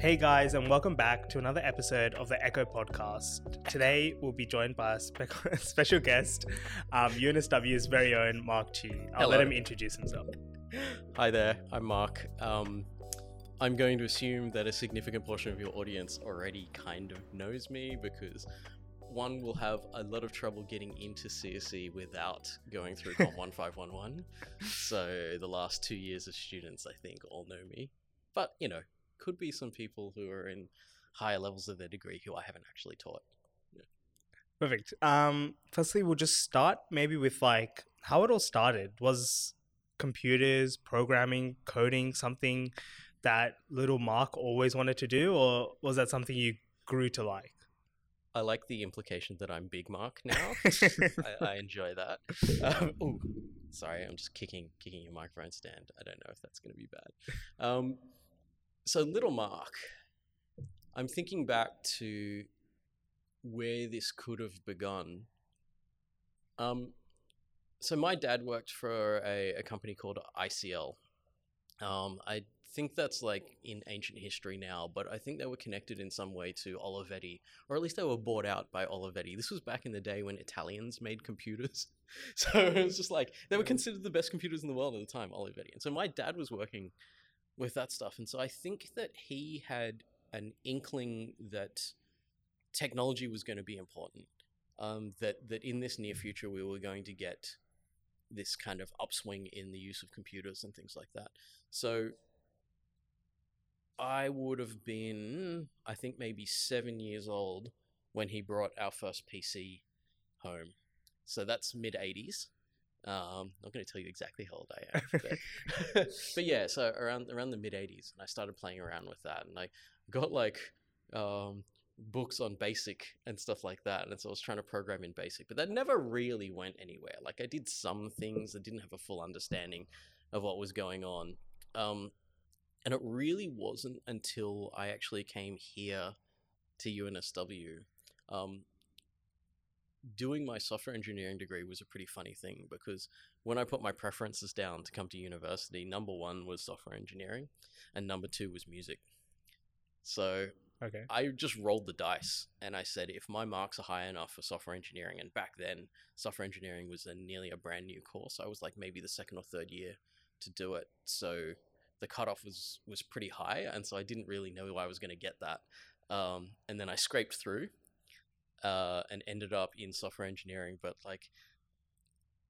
Hey guys, and welcome back to another episode of the Echo Podcast. Today we'll be joined by a spe- special guest, um, UNSW's very own Mark Chee. I'll Hello. let him introduce himself. Hi there, I'm Mark. Um, I'm going to assume that a significant portion of your audience already kind of knows me because one will have a lot of trouble getting into CSE without going through COMP 1511. So the last two years of students, I think, all know me. But, you know, could be some people who are in higher levels of their degree who I haven't actually taught. Perfect. Um, firstly, we'll just start maybe with like how it all started. Was computers, programming, coding something that little Mark always wanted to do, or was that something you grew to like? I like the implication that I'm Big Mark now. I, I enjoy that. Um, ooh, sorry, I'm just kicking kicking your microphone stand. I don't know if that's going to be bad. Um, so, Little Mark, I'm thinking back to where this could have begun. Um, so my dad worked for a, a company called ICL. Um, I think that's like in ancient history now, but I think they were connected in some way to Olivetti, or at least they were bought out by Olivetti. This was back in the day when Italians made computers. So it was just like they were considered the best computers in the world at the time, Olivetti. And so my dad was working with that stuff. And so I think that he had an inkling that technology was going to be important. Um, that that in this near future we were going to get this kind of upswing in the use of computers and things like that. So I would have been, I think, maybe seven years old when he brought our first PC home. So that's mid 80s. Um, I'm not going to tell you exactly how old I am, but, but yeah, so around around the mid 80s, and I started playing around with that, and I got like um, books on Basic and stuff like that, and so I was trying to program in Basic, but that never really went anywhere. Like I did some things, I didn't have a full understanding of what was going on. Um, and it really wasn't until I actually came here to UNSW. Um, doing my software engineering degree was a pretty funny thing because when I put my preferences down to come to university, number one was software engineering, and number two was music. So Okay. I just rolled the dice and I said, if my marks are high enough for software engineering, and back then software engineering was a nearly a brand new course, I was like maybe the second or third year to do it. So the cutoff was was pretty high, and so I didn't really know I was going to get that. Um, and then I scraped through uh, and ended up in software engineering. But like,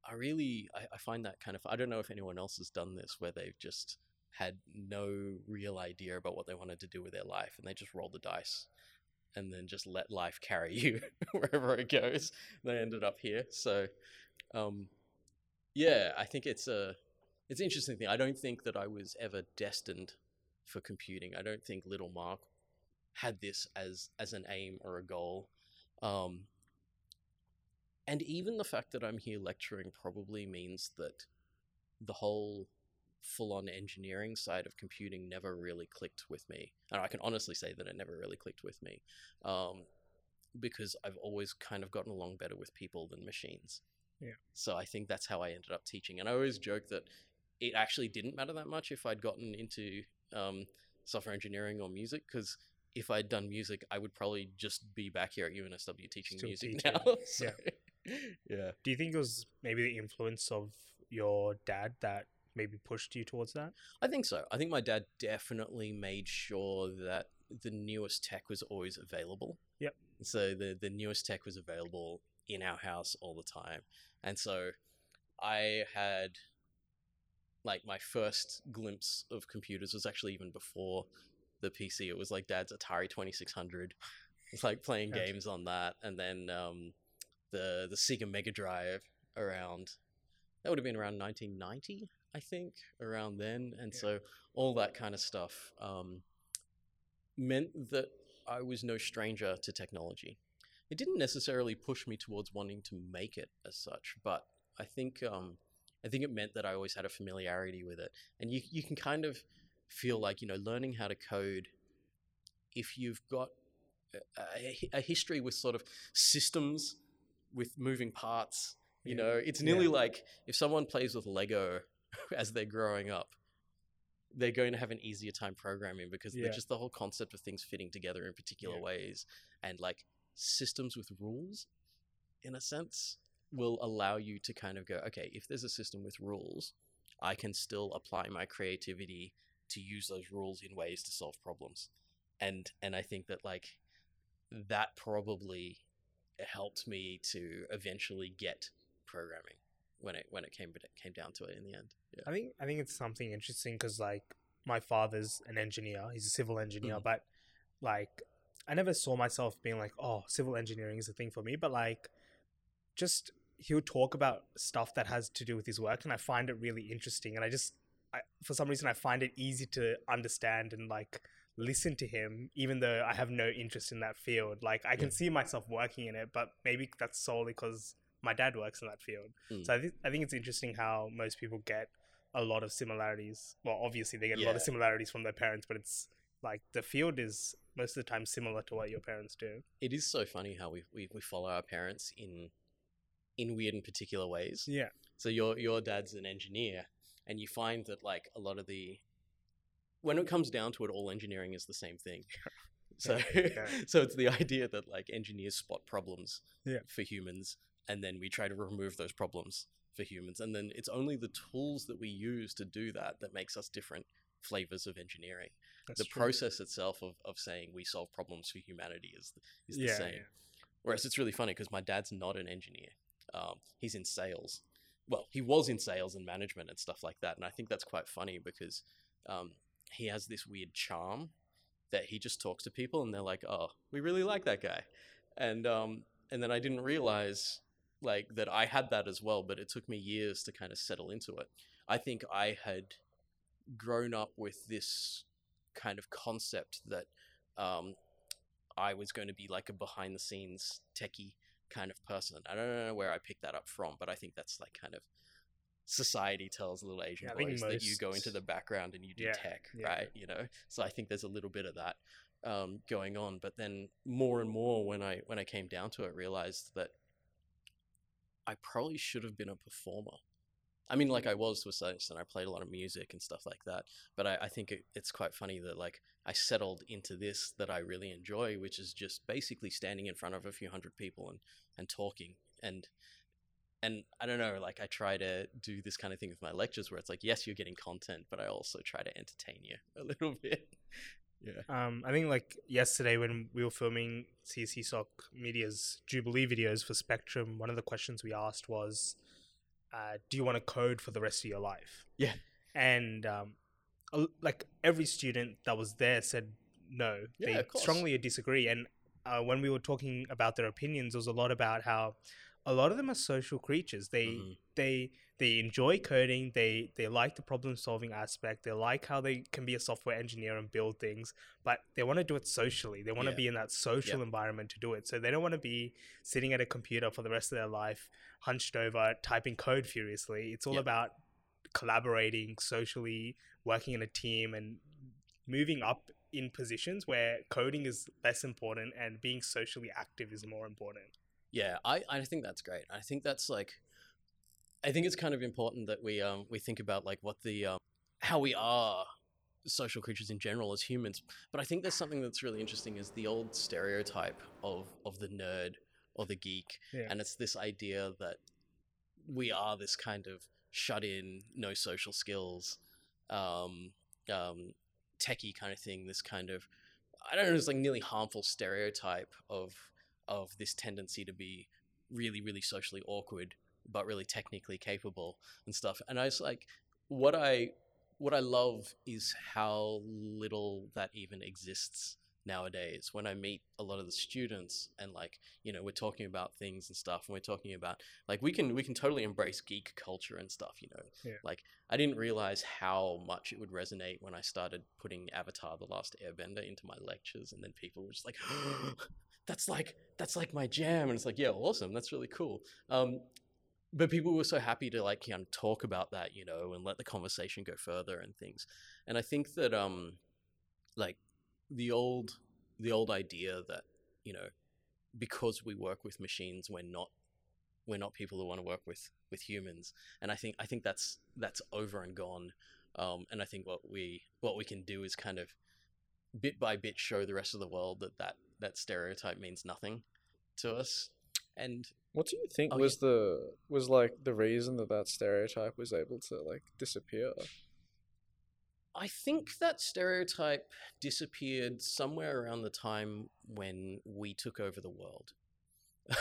I really I, I find that kind of I don't know if anyone else has done this where they've just had no real idea about what they wanted to do with their life, and they just rolled the dice. And then just let life carry you wherever it goes. They ended up here, so um, yeah, I think it's a it's an interesting thing. I don't think that I was ever destined for computing. I don't think little Mark had this as as an aim or a goal. Um, and even the fact that I'm here lecturing probably means that the whole full on engineering side of computing never really clicked with me. And I can honestly say that it never really clicked with me. Um, because I've always kind of gotten along better with people than machines. Yeah. So I think that's how I ended up teaching. And I always joke that it actually didn't matter that much if I'd gotten into um, software engineering or music because if I'd done music, I would probably just be back here at UNSW teaching Still music teaching, now. so, yeah. Do you think it was maybe the influence of your dad that maybe pushed you towards that? I think so. I think my dad definitely made sure that the newest tech was always available. Yep. So the the newest tech was available in our house all the time, and so I had like my first glimpse of computers was actually even before the PC. It was like Dad's Atari Twenty Six Hundred. It's like playing Gotcha. games on that, and then um, the the Sega Mega Drive around. That would have been around 1990, I think, around then, and Yeah. so all that kind of stuff um, meant that I was no stranger to technology. It didn't necessarily push me towards wanting to make it as such, but I think um, I think it meant that I always had a familiarity with it, and you you can kind of feel like you know learning how to code if you've got a, a, history with sort of systems with moving parts. You Yeah. know, it's Yeah. nearly like if someone plays with Lego as they're growing up, they're going to have an easier time programming because Yeah. they're just the whole concept of things fitting together in particular Yeah. ways and like systems with rules in a sense will allow you to kind of go okay if there's a system with rules i can still apply my creativity to use those rules in ways to solve problems and and i think that like that probably helped me to eventually get programming when it when it came came down to it in the end yeah I think I think it's something interesting because like my father's an engineer. He's a civil engineer, Mhm. but like I never saw myself being like, oh, civil engineering is a thing for me. But like, just he'll talk about stuff that has to do with his work, and I find it really interesting. And I just, I, for some reason, I find it easy to understand and like listen to him, even though I have no interest in that field. Like I can Yeah. see myself working in it, but maybe that's solely because my dad works in that field. Mm. So I think I think it's interesting how most people get a lot of similarities. Well, obviously they get a lot of similarities from their parents, but it's like the field is most of the time similar to what your parents do. it is so funny how we, we, we follow our parents in in weird and particular ways Yeah. So your your dad's an engineer, and you find that like a lot of the when it comes down to it, all engineering is the same thing. So yeah. so it's the idea that like engineers spot problems Yeah. for humans, and then we try to remove those problems for humans, and then it's only the tools that we use to do that that makes us different flavors of engineering. That's the true. process itself of, of saying we solve problems for humanity is is the yeah, same. Whereas it's really funny because my dad's not an engineer. Um, he's in sales. Well, he was in sales and management and stuff like that. And I think that's quite funny because um, he has this weird charm that he just talks to people and they're like, "Oh, we really like that guy," and um, and then I didn't realize like that I had that as well. But it took me years to kind of settle into it. I think I had grown up with this kind of concept that um, I was going to be like a behind the scenes techie kind of person. I don't know where I picked that up from, but I think that's like kind of society tells little Asian Yeah, boys that you go into the background and you do Yeah, tech, yeah. right? You know, so I think there's a little bit of that um, going on. But then more and more when I when I came down to it, realized that I probably should have been a performer. I mean, like I was to a certain extent. I played a lot of music and stuff like that. But I, I think it, it's quite funny that like I settled into this that I really enjoy, which is just basically standing in front of a few hundred people and and talking and and I don't know, like I try to do this kind of thing with my lectures where it's like, yes, you're getting content, but I also try to entertain you a little bit. Yeah. Um, I think like yesterday when we were filming CC Media's Jubilee videos for Spectrum, one of the questions we asked was, uh, "Do you want to code for the rest of your life?" Yeah. And um, like every student that was there said no. Yeah, they strongly disagree. And uh, when we were talking about their opinions, there was a lot about how a lot of them are social creatures. They Mhm. they they enjoy coding they they like the problem solving aspect they like how they can be a software engineer and build things but they want to do it socially they want to Yeah. be in that social environment to do it so they don't want to be sitting at a computer for the rest of their life hunched over typing code furiously it's all Yeah. about collaborating socially working in a team and moving up in positions where coding is less important and being socially active is more important Yeah, I, I think that's great. I think that's like, I think it's kind of important that we um we think about like what the um how we are social creatures in general as humans. But I think there's something that's really interesting is the old stereotype of of the nerd or the geek, Yeah. and it's this idea that we are this kind of shut in, no social skills, um, um, techie kind of thing. This kind of I don't know, it's like nearly harmful stereotype of of this tendency to be really, really socially awkward, but really technically capable and stuff. And I was like, what I what I love is how little that even exists nowadays. When I meet a lot of the students and like, you know, we're talking about things and stuff and we're talking about like we can we can totally embrace geek culture and stuff, you know. Yeah. Like I didn't realize how much it would resonate when I started putting Avatar the Last Airbender into my lectures and then people were just like that's like that's like my jam and it's like yeah awesome that's really cool um but people were so happy to like kind of talk about that you know and let the conversation go further and things and i think that um like the old the old idea that you know because we work with machines we're not we're not people who want to work with with humans and i think i think that's that's over and gone Um, and I think what we what we can do is kind of bit by bit show the rest of the world that that, that stereotype means nothing to us. And What do you think Oh, was the was like the reason that that stereotype was able to like disappear? I think that stereotype disappeared somewhere around the time when we took over the world.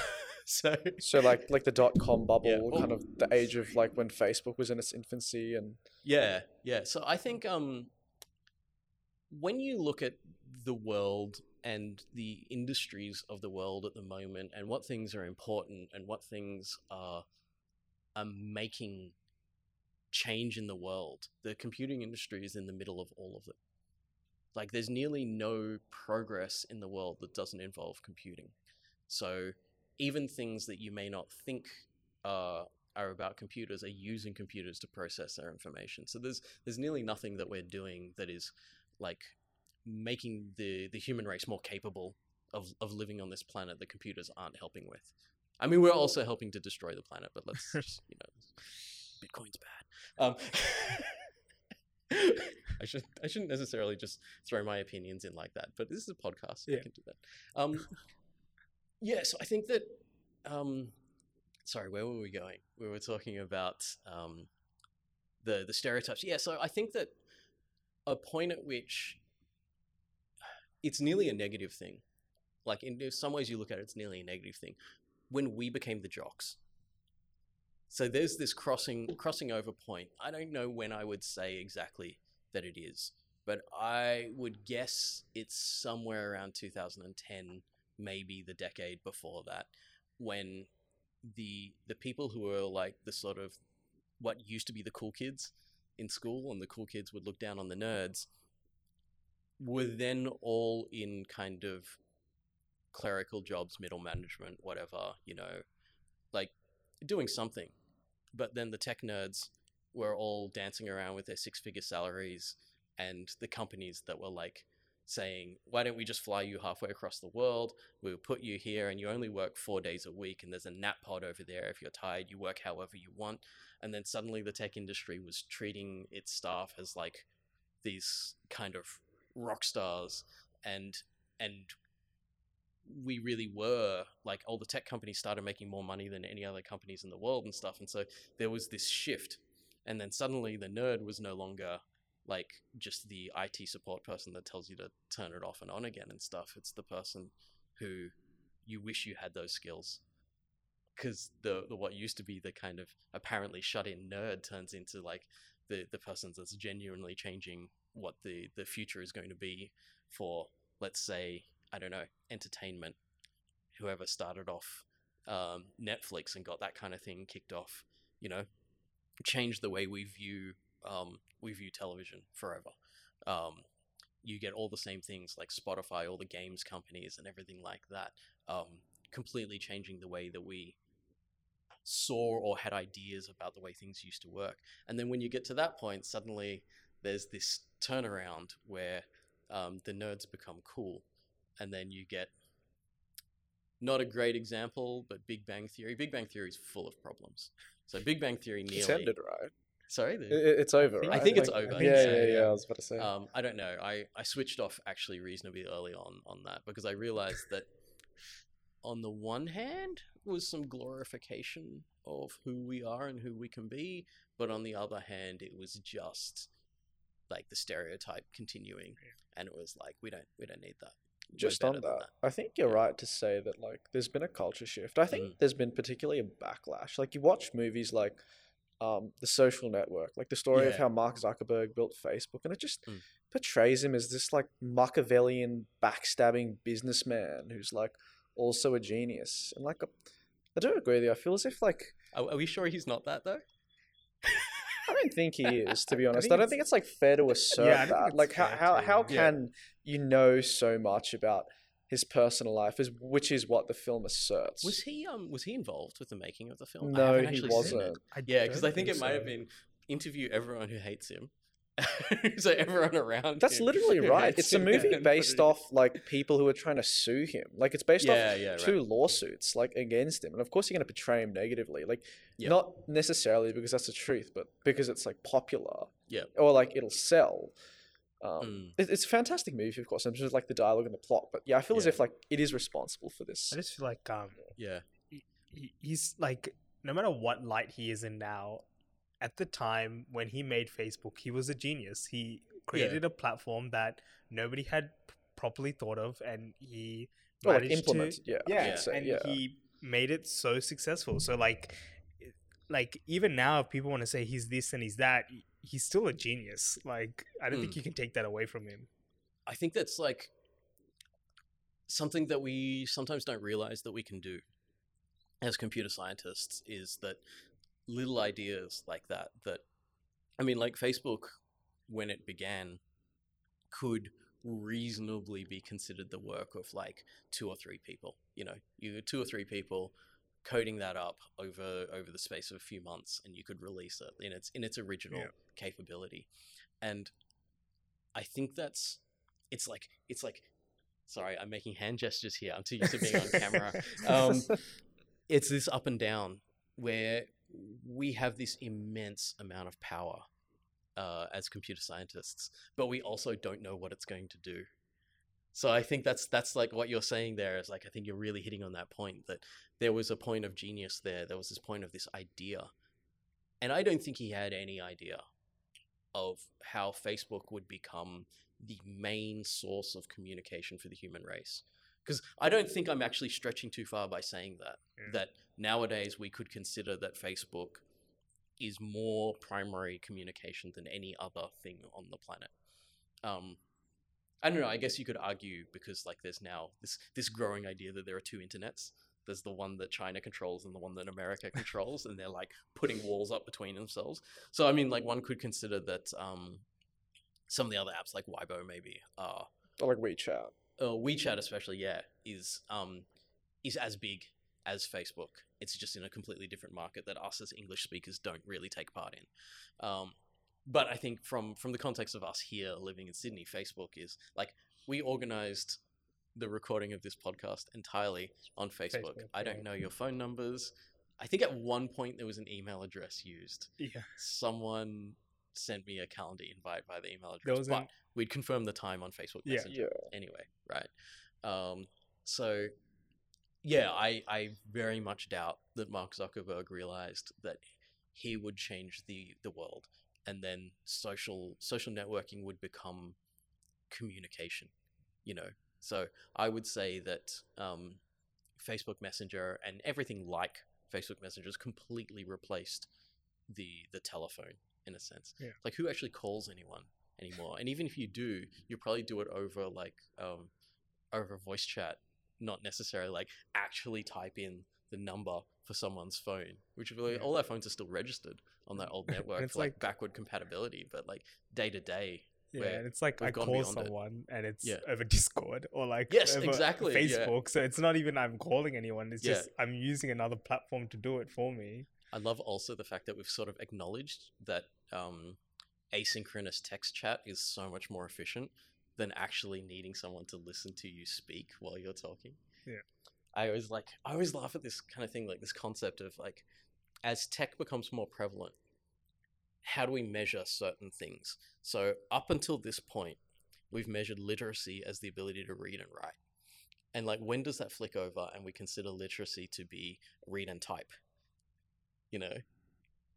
so So like like the dot com bubble, Yeah, well- kind of the age of like when Facebook was in its infancy, and Yeah, yeah. So I think um, when you look at the world and the industries of the world at the moment, and what things are important and what things are are making change in the world, the computing industry is in the middle of all of it. Like, there's nearly no progress in the world that doesn't involve computing. So, even things that you may not think uh, are about computers are using computers to process their information. So there's there's nearly nothing that we're doing that is like making the the human race more capable of of living on this planet that computers aren't helping with. I mean, we're also helping to destroy the planet, but let's just, you know, Bitcoin's bad. Um, I should I shouldn't necessarily just throw my opinions in like that, but this is a podcast. So Yeah. I can do that. Um, yeah, so I think that um, sorry, where were we going? We were talking about um, the the stereotypes. Yeah, so I think that a point at which it's nearly a negative thing. Like in some ways, you look at it, it's nearly a negative thing. When we became the jocks. So there's this crossing crossing over point. I don't know when I would say exactly that it is, but I would guess it's somewhere around 2010, maybe the decade before that, when the the people who were like the sort of what used to be the cool kids in school and the cool kids would look down on the nerds were then all in kind of clerical jobs middle management whatever you know like doing something but then the tech nerds were all dancing around with their six figure salaries and the companies that were like saying, why don't we just fly you halfway across the world? We'll put you here and you only work four days a week and there's a nap pod over there. If you're tired, you work however you want. And then suddenly the tech industry was treating its staff as like these kind of rock stars and and we really were like all the tech companies started making more money than any other companies in the world and stuff and so there was this shift and then suddenly the nerd was no longer like just the IT support person that tells you to turn it off and on again and stuff. It's the person who you wish you had those skills. Because the, the what used to be the kind of apparently shut in nerd turns into like the, the person that's genuinely changing what the, the future is going to be for, let's say, I don't know, entertainment. Whoever started off um, Netflix and got that kind of thing kicked off, you know, changed the way we view um, we view television forever. Um, you get all the same things like Spotify, all the games companies, and everything like that, um, completely changing the way that we saw or had ideas about the way things used to work. And then when you get to that point, suddenly there's this turnaround where um, the nerds become cool, and then you get not a great example, but Big Bang Theory. Big Bang Theory is full of problems. So Big Bang Theory nearly. it's ended, right? Sorry, the, it's over, I think it's over, Yeah, yeah, yeah, yeah. I was about to say. um, I don't know. I, I switched off actually reasonably early on on that because I realized that on the one hand was some glorification of who we are and who we can be, but on the other hand it was just like the stereotype continuing, and it was like we don't we don't need that. We're just on than that, I think you're right to say that like there's been a culture shift. I think Mm. there's been particularly a backlash. Like you watch movies like um, The Social Network, like the story of how Mark Zuckerberg built Facebook, and it just Mm. portrays him as this like Machiavellian, backstabbing businessman who's like also a genius. And like, I do agree with you. I feel as if like Are, are we sure he's not that though? I don't think he is, to be I honest. think I, don't think it's like fair to assert I that. Like, how fair how, to, how yeah. can you know so much about his personal life, is which is what the film asserts? Was he um was he involved with the making of the film? No, he actually seen it. wasn't. Yeah, because I don't think it might have been interview everyone who hates him. so everyone around. That's him literally right. It's a movie based off like people who are trying to sue him. Like it's based Yeah, off yeah, right. two lawsuits like against him, and of course you're going to portray him negatively. Like Yeah. not necessarily because that's the truth, but because it's like popular. Yeah. or like it'll sell. Um, Mm. it- it's a fantastic movie, of course, and just like the dialogue and the plot. But yeah, I feel as if like it is responsible for this. I just feel like um, Yeah. he, he's like no matter what light he is in now at the time when he made facebook he was a genius. He created a platform that nobody had p- properly thought of and he Or like managed to- implemented, yeah, yeah, say, and yeah. he made it so successful. So like like even now if people want to say he's this and he's that he's still a genius. Like i don't think Mm. you can take that away from him. I think that's like something that we sometimes don't realize that we can do as computer scientists is that little ideas like that that I mean like Facebook when it began could reasonably be considered the work of like two or three people you know? You two or three people coding that up over over the space of a few months and you could release it in its in its original Yeah. capability. And i think that's it's like it's like sorry i'm making hand gestures here. I'm too used to being on camera. Um, it's this up and down where we have this immense amount of power uh, as computer scientists, but we also don't know what it's going to do. So I think that's that's like what you're saying there is like I think you're really hitting on that point that there was a point of genius there. There was this point of this idea, and I don't think he had any idea of how Facebook would become the main source of communication for the human race. Because I don't think I'm actually stretching too far by saying that Yeah. that nowadays we could consider that Facebook is more primary communication than any other thing on the planet. Um, I don't know. I guess you could argue because like there's now this this growing idea that there are two internets. There's the one that China controls and the one that America controls, and they're like putting walls up between themselves. So I mean, like one could consider that um, some of the other apps like Weibo maybe are or like WeChat. Uh, WeChat especially, yeah, is um is as big as Facebook. It's just in a completely different market that us as English speakers don't really take part in. Um, but I think from from the context of us here living in Sydney, Facebook is like we organized the recording of this podcast entirely on Facebook. Facebook, I don't yeah. know your phone numbers. I think at one point there was an email address used. yeah Someone sent me a calendar invite via the email address, was but an- we'd confirm the time on Facebook Yeah. Messenger Yeah. anyway, right? Um, so, yeah, I, I very much doubt that Mark Zuckerberg realized that he would change the, the world, and then social social networking would become communication. You know, so I would say that um, Facebook Messenger and everything like Facebook Messenger has completely replaced the the telephone in a sense. Yeah. Like who actually calls anyone anymore? And even if you do, you probably do it over like um, over voice chat, not necessarily like actually type in the number for someone's phone, which really, Yeah. all our phones are still registered on that old network it's for like, like- backward compatibility, but like day to day. Yeah, it's like I call beyond it. someone and it's Yeah. over Discord or like Yes, over exactly, yeah. Facebook. So it's not even I'm calling anyone. It's Yeah. just I'm using another platform to do it for me. I love also the fact that we've sort of acknowledged that um, asynchronous text chat is so much more efficient than actually needing someone to listen to you speak while you're talking. Yeah. I always like I always laugh at this kind of thing, like this concept of like as tech becomes more prevalent, how do we measure certain things? So up until this point, we've measured literacy as the ability to read and write. And like when does that flick over and we consider literacy to be read and type? You know?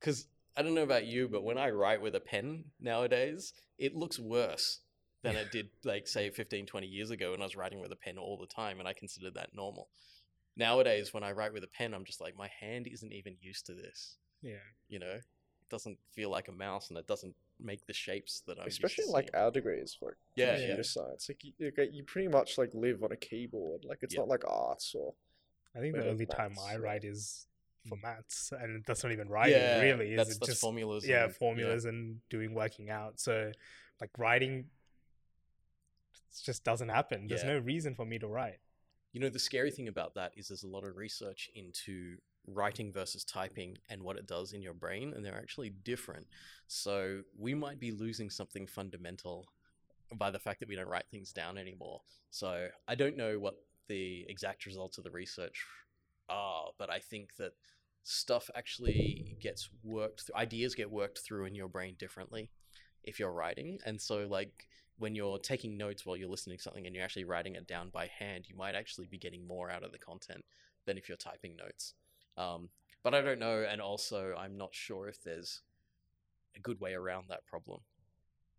Cuz I don't know about you, but when I write with a pen nowadays, it looks worse than it did like say 15 20 years ago when I was writing with a pen all the time and I considered that normal. Nowadays when I write with a pen, I'm just like my hand isn't even used to this, Yeah. you know? It doesn't feel like a mouse and it doesn't make the shapes that I'm used to Especially like seeing. our degrees, like Yeah, computer yeah. science. Like you, you pretty much like live on a keyboard. Like it's Yeah. not like arts or I think the only time maths, I write is for mm. maths, and that's not even writing. yeah, really, is that's, it that's just formulas. yeah and- formulas and doing working out. So like writing, just doesn't happen. There's Yeah. no reason for me to write. You know, the scary thing about that is there's a lot of research into writing versus typing and what it does in your brain, and they're actually different. So we might be losing something fundamental by the fact that we don't write things down anymore. So I don't know what the exact results of the research are, but I think that stuff actually gets worked through, ideas get worked through in your brain differently. if you're writing. And so, like, when you're taking notes while you're listening to something and you're actually writing it down by hand, you might actually be getting more out of the content than if you're typing notes. Um, but I don't know, and also I'm not sure if there's a good way around that problem.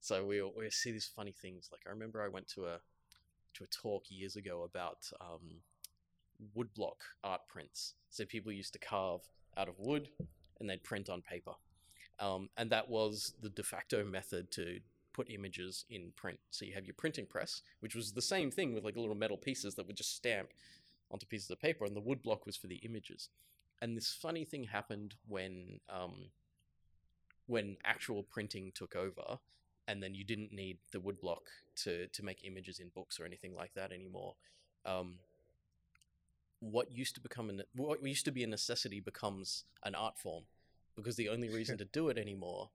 So we we see these funny things. Like I remember I went to a to a talk years ago about um, woodblock art prints. So people used to carve out of wood and they'd print on paper. Um, and that was the de facto method to put images in print. So you have your printing press, which was the same thing with like little metal pieces that would just stamp onto pieces of paper, and the woodblock was for the images. And this funny thing happened when um, when actual printing took over, and then you didn't need the woodblock to to make images in books or anything like that anymore. Um, what used to become a, what used to be a necessity becomes an art form because the only reason to do it anymore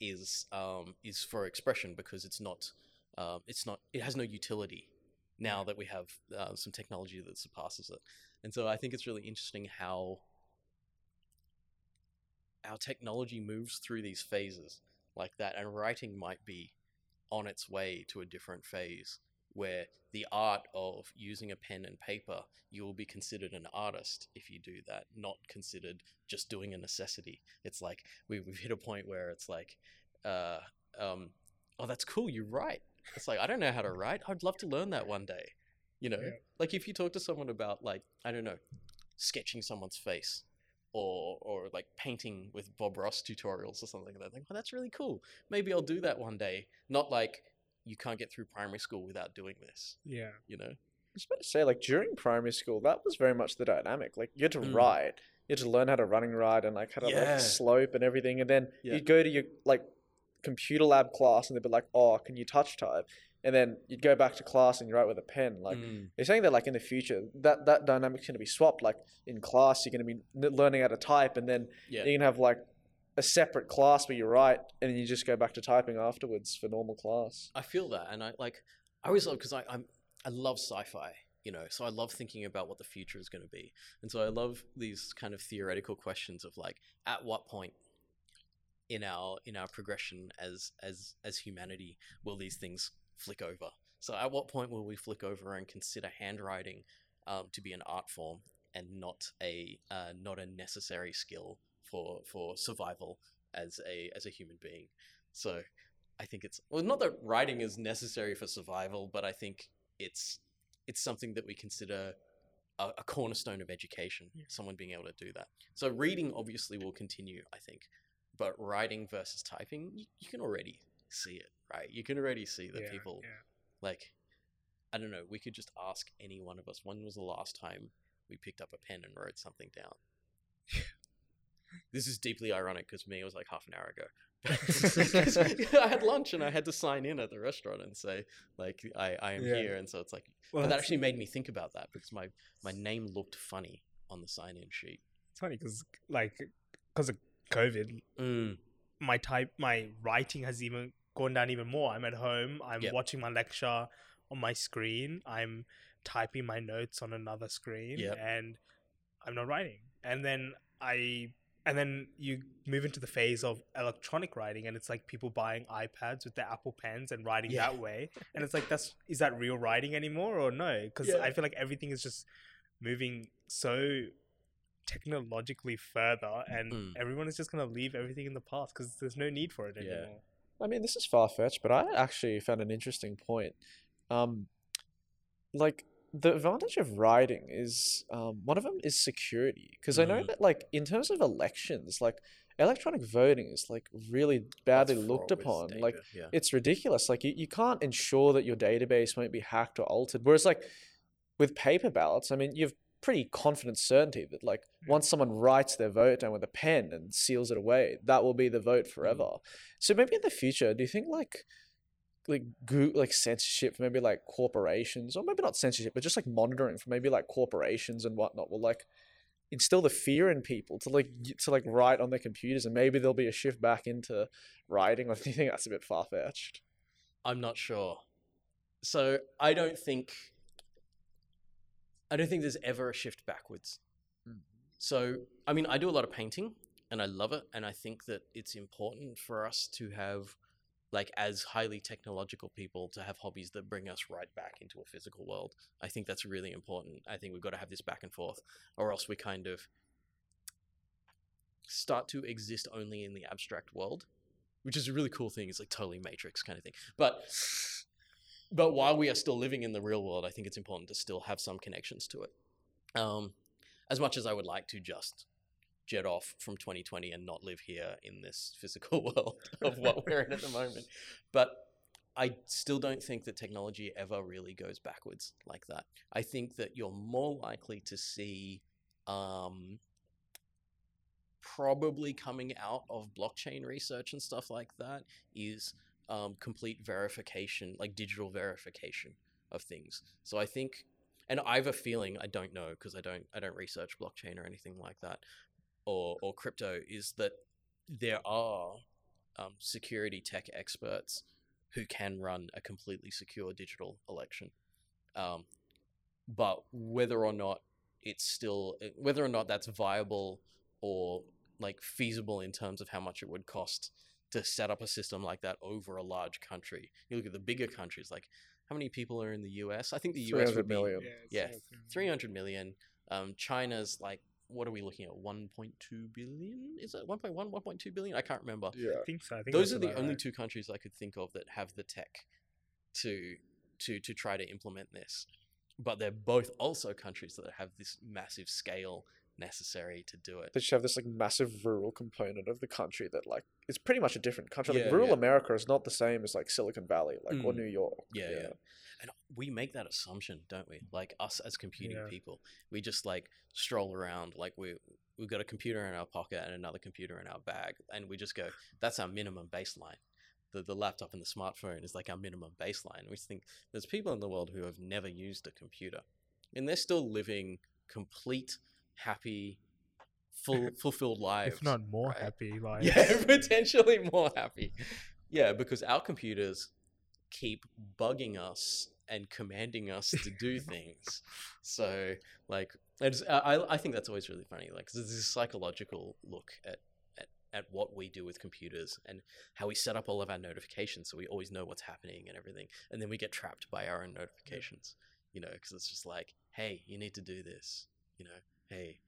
is um, is for expression because it's not uh, it's not it has no utility now that we have uh, some technology that surpasses it. And so i think it's really interesting how our technology moves through these phases like that and writing might be on its way to a different phase where the art of using a pen and paper, you will be considered an artist if you do that, not considered just doing a necessity. It's like we, we've hit a point where it's like, uh, um, oh, that's cool, you write. It's like, I don't know how to write. I'd love to learn that one day. You know, Yeah. like if you talk to someone about, like, I don't know, sketching someone's face or or like painting with Bob Ross tutorials or something like that. Think, oh, that's really cool. Maybe I'll do that one day. Not like you can't get through primary school without doing this. Yeah. You know? I was about to say, like during primary school, that was very much the dynamic. Like you had to Mm. ride, you had to learn how to running ride and like how to Yeah. like slope and everything, and then Yeah. you'd go to your like computer lab class and they'd be like, "Oh, can you touch type?" And then you'd go back to class and you write with a pen. Like Mm. they're saying that like in the future, that that dynamic's going to be swapped. Like in class, you're going to be n- learning how to type, and then Yeah. you can have like a separate class where you write, and then you just go back to typing afterwards for normal class. I feel that, and I like. I always love because I I'm I love sci-fi. You know, so I love thinking about what the future is going to be, and so I love these kind of theoretical questions of like, at what point in our in our progression as as as humanity will these things flick over? So at what point will we flick over and consider handwriting um, to be an art form and not a uh, not a necessary skill for for survival as a as a human being? So I think it's well, not that writing is necessary for survival, but I think it's it's something that we consider a, a cornerstone of education. Someone being able to do that. So reading obviously will continue, I think, but writing versus typing, you, you can already see it, right? You can already see that yeah, people yeah. like. I don't know. We could just ask any one of us. When was the last time we picked up a pen and wrote something down? this is deeply ironic because me, it was like half an hour ago. I had lunch and I had to sign in at the restaurant and say like I, I am Yeah. here, and so it's like Well, but that actually made me think about that because my my name looked funny on the sign in sheet. It's funny because like because of COVID, Mm. my type my writing has even gone down even more. I'm at home. I'm Yep. watching my lecture on my screen. I'm typing my notes on another screen, Yep. and I'm not writing. And then I and then you move into the phase of electronic writing, and it's like people buying iPads with their Apple pens and writing Yeah. that way. And it's like that's is that real writing anymore or no? Because Yeah. I feel like everything is just moving so technologically further and Mm. everyone is just going to leave everything in the past because there's no need for it Yeah. anymore I mean, this is far fetched, but I actually found an interesting point. Um, like the advantage of writing is um, one of them is security because I know Mhm. that like in terms of elections, like electronic voting is like really badly That's looked upon. Like yeah. it's ridiculous. Like you, you can't ensure that your database won't be hacked or altered. Whereas like with paper ballots, I mean, you've pretty confident certainty that like Yeah. once someone writes their vote down with a pen and seals it away, that will be the vote forever. So maybe in the future, do you think like like goo like censorship for maybe like corporations or maybe not censorship, but just like monitoring for maybe like corporations and whatnot will like instill the fear in people to like to like write on their computers and maybe there'll be a shift back into writing or do you think that's a bit far fetched? I'm not sure. So I don't think I don't think there's ever a shift backwards. Mm. So I mean, I do a lot of painting and I love it, and I think that it's important for us to have like as highly technological people to have hobbies that bring us right back into a physical world. I think that's really important. I think we've got to have this back and forth, or else we kind of start to exist only in the abstract world, which is a really cool thing. It's like totally Matrix kind of thing. But but while we are still living in the real world, I think it's important to still have some connections to it. Um, as much as I would like to just jet off from 2020 and not live here in this physical world of what we're in at the moment. But I still don't think that technology ever really goes backwards like that. I think that you're more likely to see um, probably coming out of blockchain research and stuff like that is um, complete verification, like digital verification of things. So I think, and I have a feeling, I don't know because I don't, I don't research blockchain or anything like that, or or crypto, is that there are um, security tech experts who can run a completely secure digital election. Um, but whether or not it's still whether or not that's viable or like feasible in terms of how much it would cost to set up a system like that over a large country. You look at the bigger countries, like how many people are in the US? I think the US 300 would be million. it's yeah, like, um, 300 million. Um, China's like, what are we looking at? 1.2 billion? Is it 1.1, 1.2 billion? I can't remember. Yeah. I think so. I think Those are the only right. two countries I could think of that have the tech to to to try to implement this. But they're both also countries that have this massive scale necessary to do it. They just have this like massive rural component of the country that like it's pretty much a different country. Yeah, like rural yeah. America is not the same as like Silicon Valley, like or Mm. New York. Yeah, yeah. And we make that assumption, don't we? Like us as computing Yeah. people, we just like stroll around like we we've got a computer in our pocket and another computer in our bag, and we just go, "That's our minimum baseline." The the laptop and the smartphone is like our minimum baseline. We think there's people in the world who have never used a computer, and they're still living complete, happy, full fulfilled lives. if not more right? happy. Like Yeah, potentially more happy. Yeah, because our computers keep bugging us and commanding us to do things. So, like, it's, I, I- think that's always really funny. Like, there's this psychological look at, at, at what we do with computers and how we set up all of our notifications so we always know what's happening and everything. And then we get trapped by our own notifications, you know, because it's just like, hey, you need to do this, you know, hey.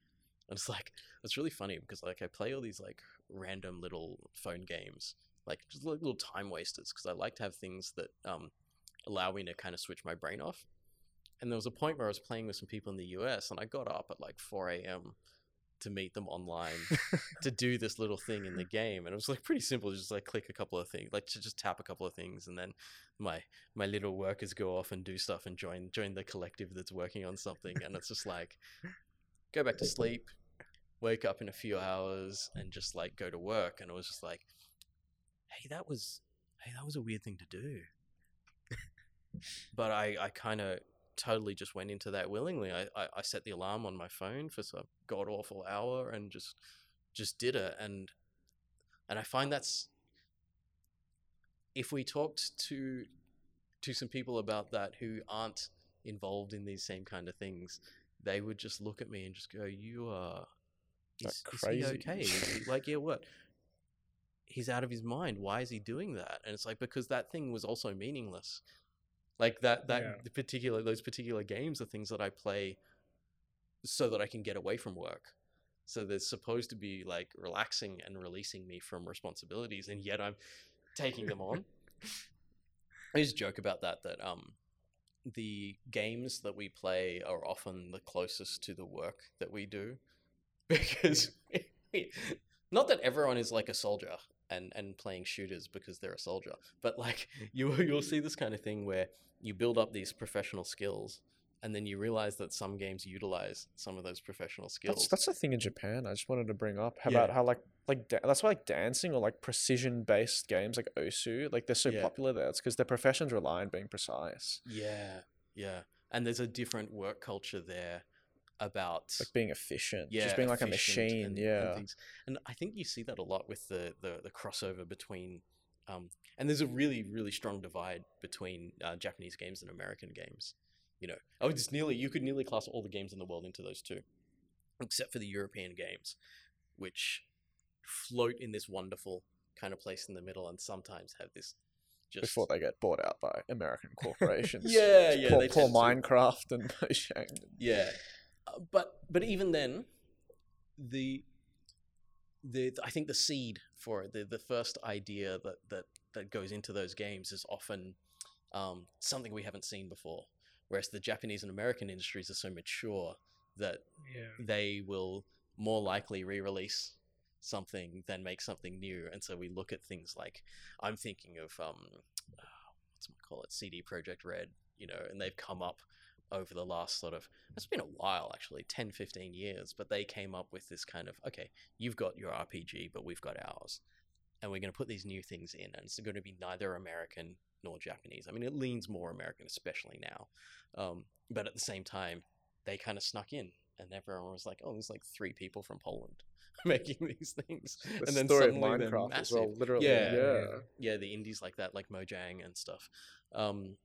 And it's like, it's really funny because, like, I play all these, like, random little phone games, like just like little time wasters, because I like to have things that um, allow me to kind of switch my brain off. And there was a point where I was playing with some people in the US, and I got up at like 4 a.m. to meet them online to do this little thing in the game, and it was like pretty simple, just like click a couple of things, like to just tap a couple of things, and then my my little workers go off and do stuff and join join the collective that's working on something, and it's just like go back to sleep, wake up in a few hours, and just like go to work, and it was just like, hey, that was hey, that was a weird thing to do. but I I kind of totally just went into that willingly. I, I I set the alarm on my phone for some god awful hour and just just did it and and I find that's if we talked to to some people about that who aren't involved in these same kind of things, they would just look at me and just go, "You are Like is, is he crazy." okay? Like, yeah, what? He's out of his mind. Why is he doing that?" And it's like because that thing was also meaningless. Like that that Yeah. the particular those particular games are things that I play so that I can get away from work. So they're supposed to be like relaxing and releasing me from responsibilities, and yet I'm taking them on. I just joke about that. That um, the games that we play are often the closest to the work that we do, because not that everyone is like a soldier and and playing shooters because they're a soldier, but like mm. you you'll see this kind of thing where you build up these professional skills. And then you realize that some games utilize some of those professional skills. That's that's the thing in Japan. I just wanted to bring up how Yeah. about how like like da- that's why like dancing or like precision based games like Osu like they're so Yeah. popular there. It's because their professions rely on being precise, Yeah, yeah. And there's a different work culture there about like being efficient, yeah, just being like a machine. and, yeah, and, and I think you see that a lot with the the, the crossover between. Um, and there's a really, really strong divide between uh, Japanese games and American games. You know, I would just nearly you could nearly class all the games in the world into those two, except for the European games, which float in this wonderful kind of place in the middle and sometimes have this just before they get bought out by American corporations. Yeah, yeah, Poor, they poor tend to. Minecraft and Mojang. Yeah, Uh, but but even then, the the I think the seed for it, the the first idea that that that goes into those games is often um, something we haven't seen before. Whereas the Japanese and American industries are so mature that Yeah. they will more likely re-release something than make something new. And so we look at things like I'm thinking of um, what's it call it, CD Projekt Red, you know, and they've come up over the last sort of it's been a while actually 10 15 years but they came up with this kind of okay you've got your rpg but we've got ours and we're going to put these new things in and it's going to be neither american nor japanese i mean it leans more american especially now um, but at the same time they kind of snuck in and everyone was like oh there's like three people from poland making these things The and then story of suddenly they're Minecraft as well, literally. Yeah, yeah. yeah, the indies like that, like Mojang and stuff. Um,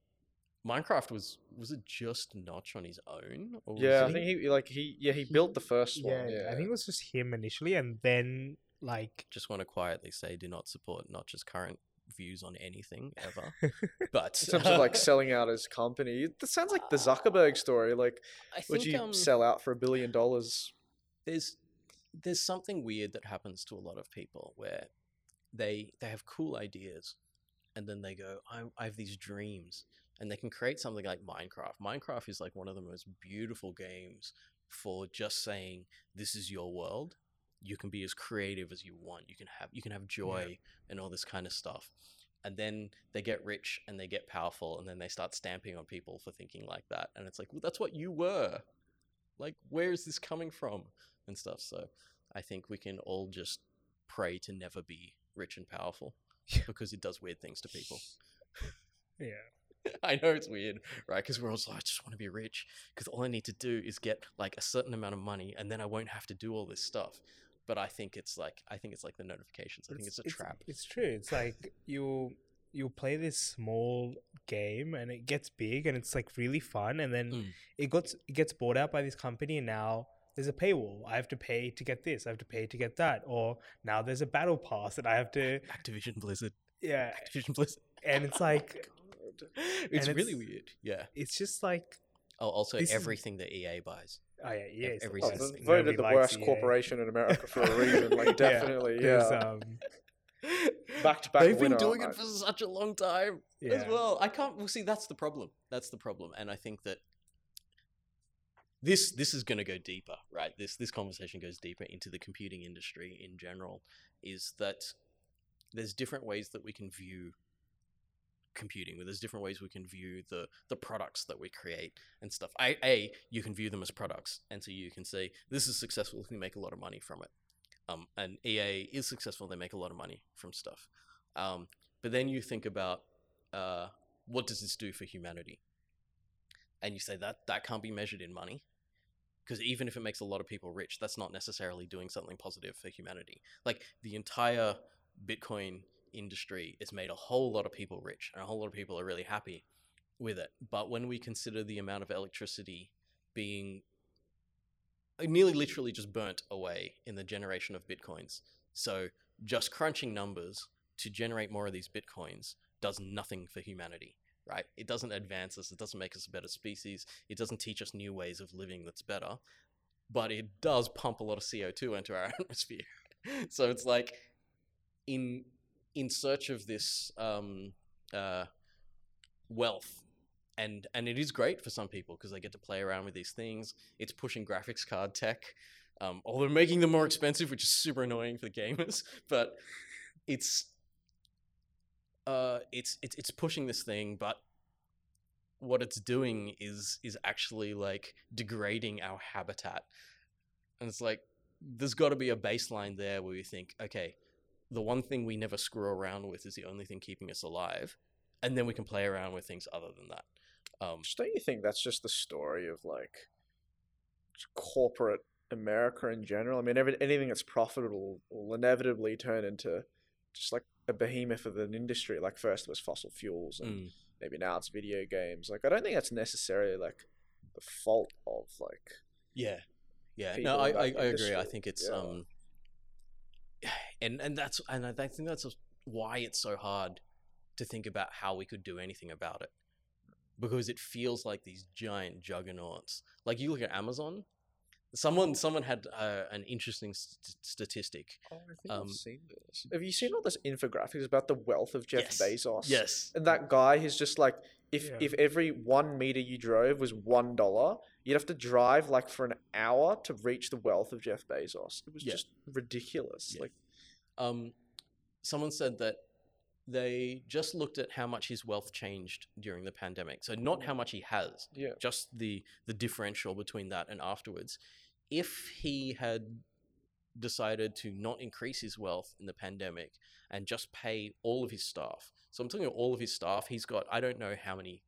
Minecraft was was it just Notch on his own? Or was Yeah, I it- think he like he yeah he built the first Yeah, one. Yeah, I think it was just him initially, and then like just want to quietly say, do not support not just current views on anything ever. but in terms of like selling out his company, that sounds like the Zuckerberg story. Like, I would think you um, sell out for a billion dollars? there's there's something weird that happens to a lot of people where they they have cool ideas and then they go I, I have these dreams and they can create something like minecraft minecraft is like one of the most beautiful games for just saying this is your world you can be as creative as you want you can have you can have joy and all this kind of stuff. And then they get rich and they get powerful and then they start stamping on people for thinking like that and it's like well that's what you were. Like where is this coming from? and stuff. So i think we can all just pray to never be rich and powerful because it does weird things to people. Yeah, i know it's weird right? Because we're all like, i just want to be rich because all i need to do is get like a certain amount of money and then i won't have to do all this stuff but i think it's like i think it's like the notifications i think it's a trap It's true. It's like you you play this small game and it gets big and it's like really fun, and then Mm. it gets it gets bought out by this company, and now there's a paywall. I have to pay to get this. I have to pay to get that. Or now there's a battle pass that I have to. activision blizzard Yeah, activision blizzard and it's like it's really it's- weird yeah it's just like oh also This is- everything that ea buys oh yeah, yeah. every Oh, single voted the worst EA. corporation in America for a reason. Like, Yeah, definitely, 'cause, yeah. um, Back to back They've been doing it for such a long time as well. I can't. Well, see, that's the problem. That's the problem, and I think that this this is going to go deeper, right? This this conversation goes deeper into the computing industry in general. Is that there's different ways that we can view computing. Where there's different ways we can view the the products that we create and stuff. I, a you can view them as products, and so you can say this is successful. If we make a lot of money from it. Um, and EA is successful. They make a lot of money from stuff. Um, but then you think about uh, what does this do for humanity? And you say that that can't be measured in money. Because even if it makes a lot of people rich, that's not necessarily doing something positive for humanity. Like the entire Bitcoin industry has made a whole lot of people rich, and a whole lot of people are really happy with it. But when we consider the amount of electricity being uh, nearly literally just burnt away in the generation of Bitcoins, so just crunching numbers to generate more of these bitcoins does nothing for humanity right it doesn't advance us it doesn't make us a better species it doesn't teach us new ways of living that's better but it does pump a lot of co2 into our atmosphere so it's like in in search of this um, uh, wealth. And and it is great for some people because they get to play around with these things. It's pushing graphics card tech um, although making them more expensive which is super annoying for the gamers but it's uh it's it's it's pushing this thing but what it's doing is is actually like degrading our habitat. And it's like there's got to be a baseline there where we think okay the one thing we never screw around with is the only thing keeping us alive and then we can play around with things other than that um don't you think that's just the story of like corporate America in general? I mean, every, anything that's profitable will inevitably turn into just like a behemoth of an industry. Like first it was fossil fuels, and mm, maybe now it's video games. Like I don't think that's necessarily like the fault of like yeah yeah no I, I, I agree i think it's yeah. um and and that's and i think that's why it's so hard to think about how we could do anything about it because it feels like these giant juggernauts. Like you look at Amazon, someone someone had uh, an interesting st- statistic. Oh, I think Um, I've seen this. Have you seen all this infographics about the wealth of Jeff Yes. Bezos? Yes. And that guy is just like, if Yeah. if every one meter you drove was one dollar, you'd have to drive like for an hour to reach the wealth of Jeff Bezos. It was Yeah. just ridiculous. Yeah. Like, Um, someone said that they just looked at how much his wealth changed during the pandemic. So not how much he has, yeah, just the the differential between that and afterwards. If he had decided to not increase his wealth in the pandemic and just pay all of his staff, so I'm talking about all of his staff. He's got I don't know how many,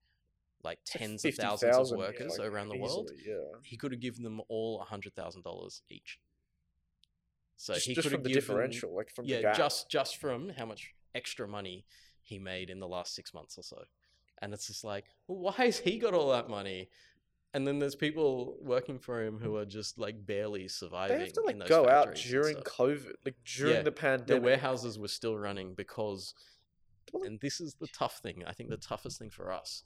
like tens of thousands of 50,000, yeah, workers like, around the world. Yeah, He could have given them all a hundred thousand dollars each. So just, he just could from have the given, differential, like from yeah, just just from how much extra money he made in the last six months or so, and it's just like, well, why has he got all that money? And then there's people working for him who mm. are just like barely surviving. they have to like go out during. COVID, like during Yeah, the pandemic. The warehouses were still running because, and this is the tough thing. I think the toughest thing for us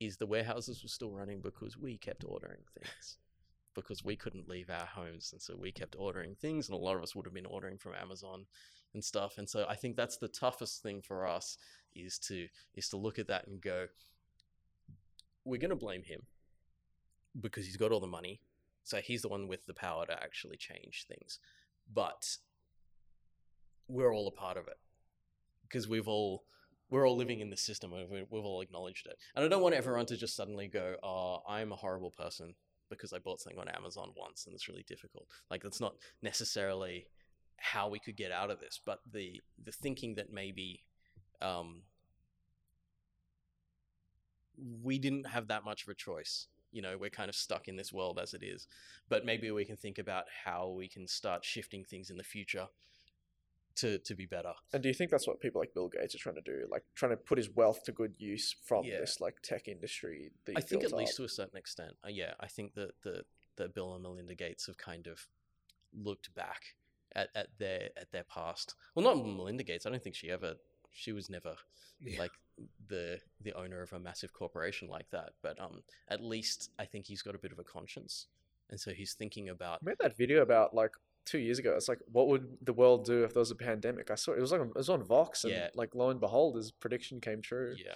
is the warehouses were still running because we kept ordering things. Because we couldn't leave our homes, and so we kept ordering things, and a lot of us would have been ordering from Amazon and stuff. And so I think that's the toughest thing for us is to is to look at that and go, we're going to blame him because he's got all the money, so he's the one with the power to actually change things. But we're all a part of it because we've all we're all living in the system and we- we've all acknowledged it. And I don't want everyone to just suddenly go, "Oh, I'm a horrible person because I bought something on Amazon once and it's really difficult." Like that's not necessarily how we could get out of this, but the the thinking that maybe um, we didn't have that much of a choice. You know, we're kind of stuck in this world as it is. But maybe we can think about how we can start shifting things in the future to to be better. And do you think that's what people like Bill Gates are trying to do? Like trying to put his wealth to good use from Yeah. this like tech industry? That I think at built least to a certain extent. Uh, yeah, I think that the that Bill and Melinda Gates have kind of looked back at, at their at their past. Well, not Melinda Gates. I don't think she ever. She was never Yeah. like the the owner of a massive corporation like that. But um, at least I think he's got a bit of a conscience, and so he's thinking about I made that video about like two years ago. It's like, what would the world do if there was a pandemic? I saw it was like it was on Vox, and Yeah. like lo and behold, his prediction came true. Yeah,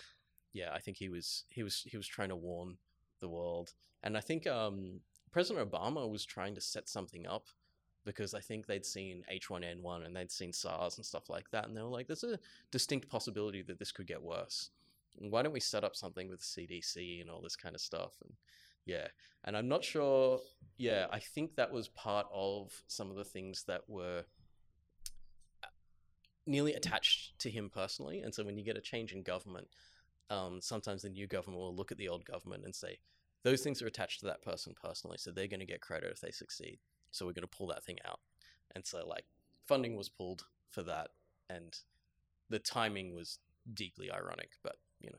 yeah. I think he was he was he was trying to warn the world, and I think um, President Obama was trying to set something up because I think they'd seen H1N1 and they'd seen SARS and stuff like that, and they were like, "There's a distinct possibility that this could get worse. Why don't we set up something with CDC and all this kind of stuff?" And yeah, and I'm not sure. Yeah, I think that was part of some of the things that were nearly attached to him personally. And so when you get a change in government, um, sometimes the new government will look at the old government and say, those things are attached to that person personally, so they're going to get credit if they succeed. So we're going to pull that thing out. And so, like, funding was pulled for that, and the timing was deeply ironic, but, you know,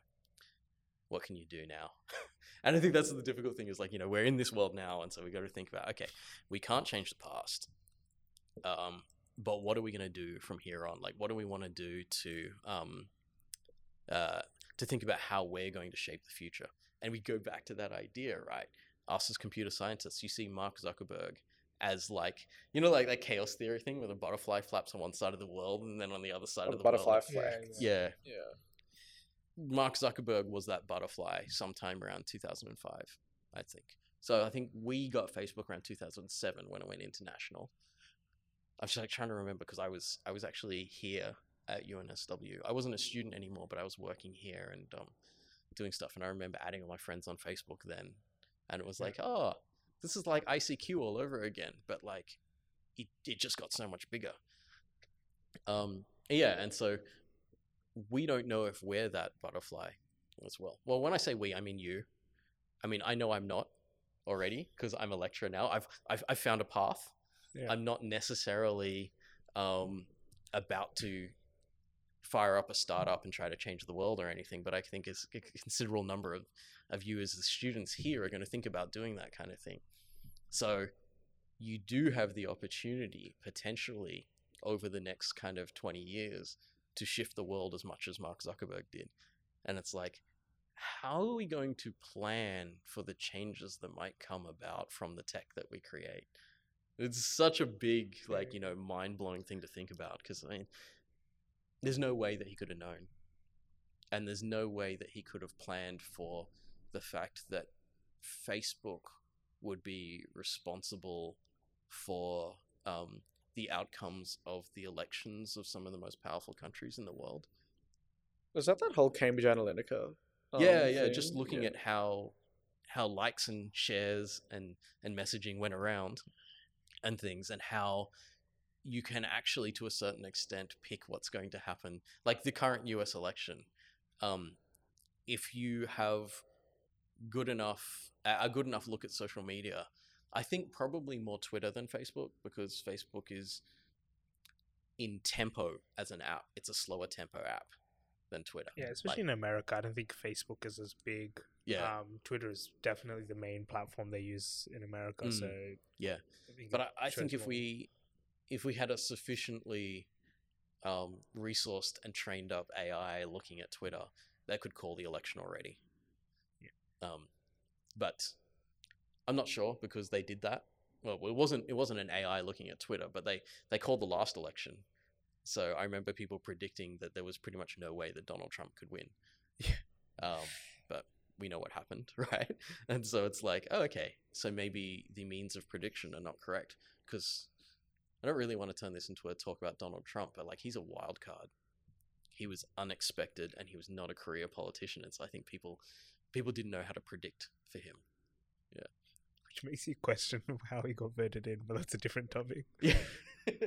what can you do now? and I think that's the difficult thing is like, you know, we're in this world now, and so we got to think about, okay, we can't change the past. Um, but what are we going to do from here on? Like, what do we want to do to um, uh, to think about how we're going to shape the future? And we go back to that idea, right? Us as computer scientists, you see Mark Zuckerberg as like you know like that chaos theory thing where the butterfly flaps on one side of the world and then on the other side Or of the butterfly world. Yeah, effect. Yeah, Yeah. Mark Zuckerberg was that butterfly sometime around 2005, I think. So I think we got Facebook around 2007 when it went international. I'm just like trying to remember because I was I was actually here at UNSW. I wasn't a student anymore, but I was working here and um, doing stuff. And I remember adding all my friends on Facebook then, and it was Yeah. like, oh, this is like ICQ all over again, but like it it just got so much bigger. Um, yeah, and so we don't know if we're that butterfly as well. Well, when I say we, I mean you. I mean I know I'm not already because I'm a lecturer now. I've I've, I've found a path. Yeah. I'm not necessarily um, about to fire up a startup and try to change the world or anything, but I think a considerable number of, of you as the students here are going to think about doing that kind of thing. So you do have the opportunity potentially over the next kind of 20 years to shift the world as much as Mark Zuckerberg did. And it's like, how are we going to plan for the changes that might come about from the tech that we create? It's such a big, like, you know, mind blowing thing to think about because, I mean, there's no way that he could have known. And there's no way that he could have planned for the fact that Facebook would be responsible for um, the outcomes of the elections of some of the most powerful countries in the world. Was that that whole Cambridge Analytica? um, yeah, yeah. Just looking Yeah. at how how likes and shares and and messaging went around and things, and how you can actually, to a certain extent, pick what's going to happen. Like the current U.S. election, um, if you have good enough a good enough look at social media, I think probably more Twitter than Facebook because Facebook is in tempo as an app. It's a slower tempo app than Twitter. Yeah, especially in America, I don't think Facebook is as big. Yeah. Um, Twitter is definitely the main platform they use in America. Mm, So yeah. I but I, I think if we if we had a sufficiently um, resourced and trained up AI looking at Twitter, they could call the election already. Um, but I'm not sure because they did that. Well, it wasn't it wasn't an AI looking at Twitter, but they they called the last election. So I remember people predicting that there was pretty much no way that Donald Trump could win. Yeah. Um, but we know what happened, right? And so it's like, oh, okay, so maybe the means of prediction are not correct because I don't really want to turn this into a talk about Donald Trump, but like he's a wild card. He was unexpected and he was not a career politician, and so I think people people didn't know how to predict for him. Yeah. Which makes you question how he got voted in, but that's a different topic. Yeah.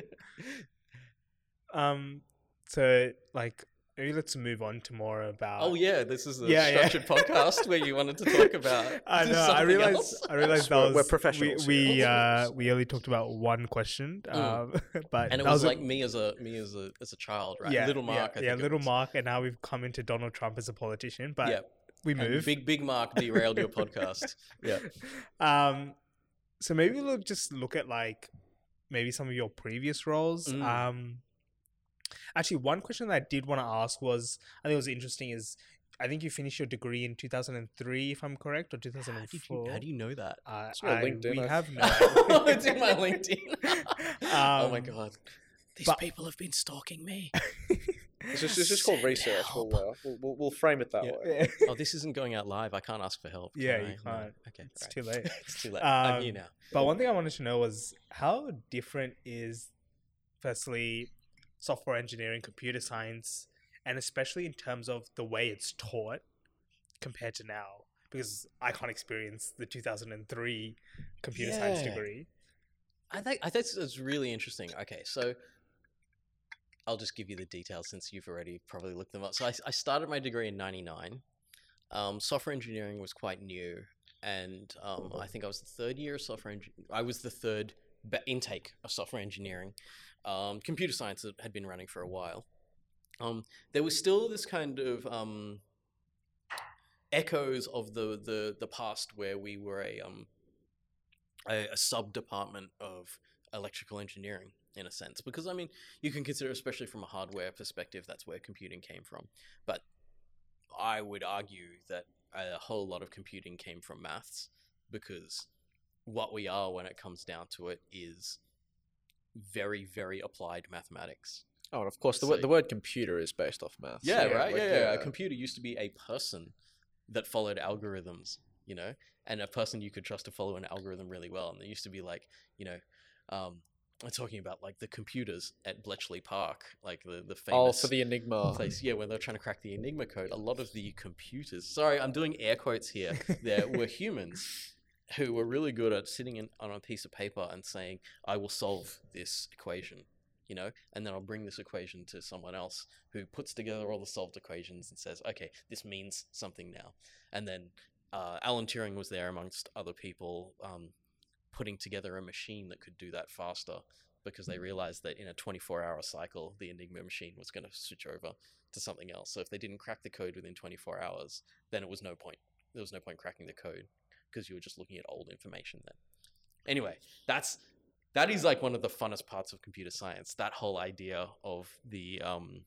Um, so like maybe let's move on to more about. oh yeah, this is a Yeah, yeah. structured podcast where you wanted to talk about. I know. I something realized. I realized that We're- was we're professionals We we, uh, we only talked about one question, Mm. um, but and it that was a- like me as a me as a as a child, right? yeah, little Mark. yeah, I think yeah, little. Mark, and now we've come into Donald Trump as a politician. But We and move. big big Mark derailed your podcast. Yeah. Um, so maybe we'll just look at like maybe some of your previous roles. Mm. Um, actually, one question that I did want to ask was I think it was interesting is I think you finished your degree in 2003, if I'm correct, or How 2004. you, how do you know that? Uh, It's I- LinkedIn, we I have no. it's in my LinkedIn. oh my Um, god. These but- people have been stalking me. It's just, it's just called research. We'll, uh, we'll, we'll, we'll frame it that Yeah. way. oh, this isn't going out live. I can't ask for help. can Yeah, you No. can't. Okay, It's right. too late. it's too late. I'm here Um, now. But one thing I wanted to know was how different is, firstly, software engineering, computer science, and especially in terms of the way it's taught compared to now? Because I can't experience the 2003 computer science degree. I think I think it's really interesting. Okay, so I'll just give you the details since you've already probably looked them up. So I, I started my degree in '99. Um, software engineering was quite new, and um, I think I was the third year of software. I was the third intake of software engineering. Um, computer science had- had been running for a while. Um, there was still this kind of um, echoes of the, the the past where we were a um, a, a sub department of electrical engineering in a sense because i mean you can consider especially from a hardware perspective that's where computing came from but i would argue that a whole lot of computing came from maths because what we are when it comes down to it is very very applied mathematics Oh, and of course, the, So- word the word computer is based off maths. yeah, yeah, right. like, yeah, yeah, A computer used to be a person that followed algorithms, you know, and a person you could trust to follow an algorithm really well. And there used to be like, you know, um, talking about like the computers at Bletchley Park, like the the famous Oh, for the Enigma. place. Yeah, when they're trying to crack the Enigma code, a lot of the computers. Sorry, I'm doing air quotes here. There were humans who were really good at sitting in, on a piece of paper and saying, "I will solve this equation." You know, and then I'll bring this equation to someone else who puts together all the solved equations and says, "Okay, this means something now." And then uh, Alan Turing was there amongst other people, um, putting together a machine that could do that faster because they realized that in a 24-hour cycle, the Enigma machine was going to switch over to something else. So if they didn't crack the code within 24 hours, then it was no point. There was no point cracking the code because you were just looking at old information then. Anyway, that's that is like one of the funnest parts of computer science. That whole idea of the um,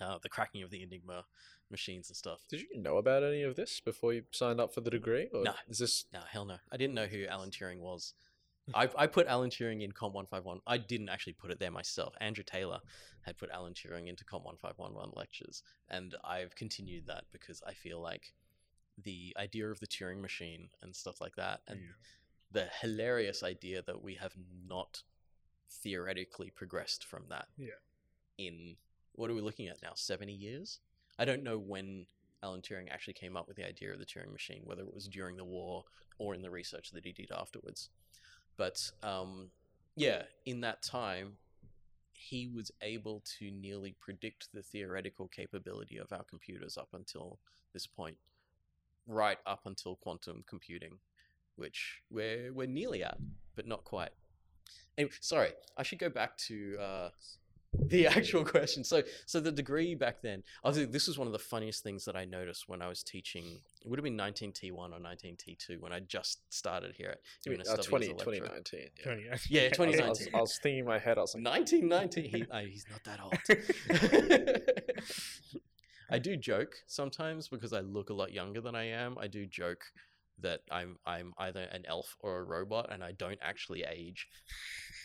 uh, the cracking of the Enigma machines and stuff. Did you know about any of this before you signed up for the degree? Or No. Is this No, hell no. I didn't know who Alan Turing was. I, I put Alan Turing in Comp 151. I didn't actually put it there myself. Andrew Taylor had put Alan Turing into Comp 1511 lectures, and I've continued that because I feel like the idea of the Turing machine and stuff like that, and the hilarious idea that we have not theoretically progressed from that. Yeah. In what are we looking at now? 70 years? I don't know when Alan Turing actually came up with the idea of the Turing machine, whether it was during the war or in the research that he did afterwards. But um, yeah, in that time, he was able to nearly predict the theoretical capability of our computers up until this point, right up until quantum computing, which we're we're nearly at, but not quite. Anyway, sorry, I should go back to uh, the actual question. So, so the degree back then, I think this was one of the funniest things that I noticed when I was teaching. It would have been 19T1 or 19T2 when I just started here at I mean, UNSW uh, 20, 2019? Yeah. 20, Yeah, I was, I, was, 2019. I was thinking in my head, I was like, 1990. He, oh, he's not that old. I do joke sometimes because I look a lot younger than I am. I do joke that I'm I'm either an elf or a robot, and I don't actually age.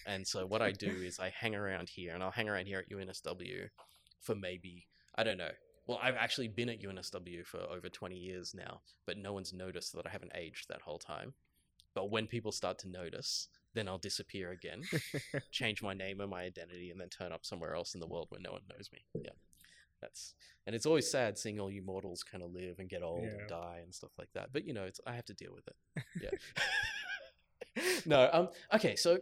And so what I do is I hang around here, and I'll hang around here at UNSW for maybe I don't know. Well, I've actually been at UNSW for over 20 years now, but no one's noticed that I haven't aged that whole time. But when people start to notice, then I'll disappear again, change my name and my identity, and then turn up somewhere else in the world where no one knows me. Yeah, that's and it's always sad seeing all you mortals kind of live and get old Yeah. and die and stuff like that. But you know, it's I have to deal with it. Yeah. no. Um. Okay. So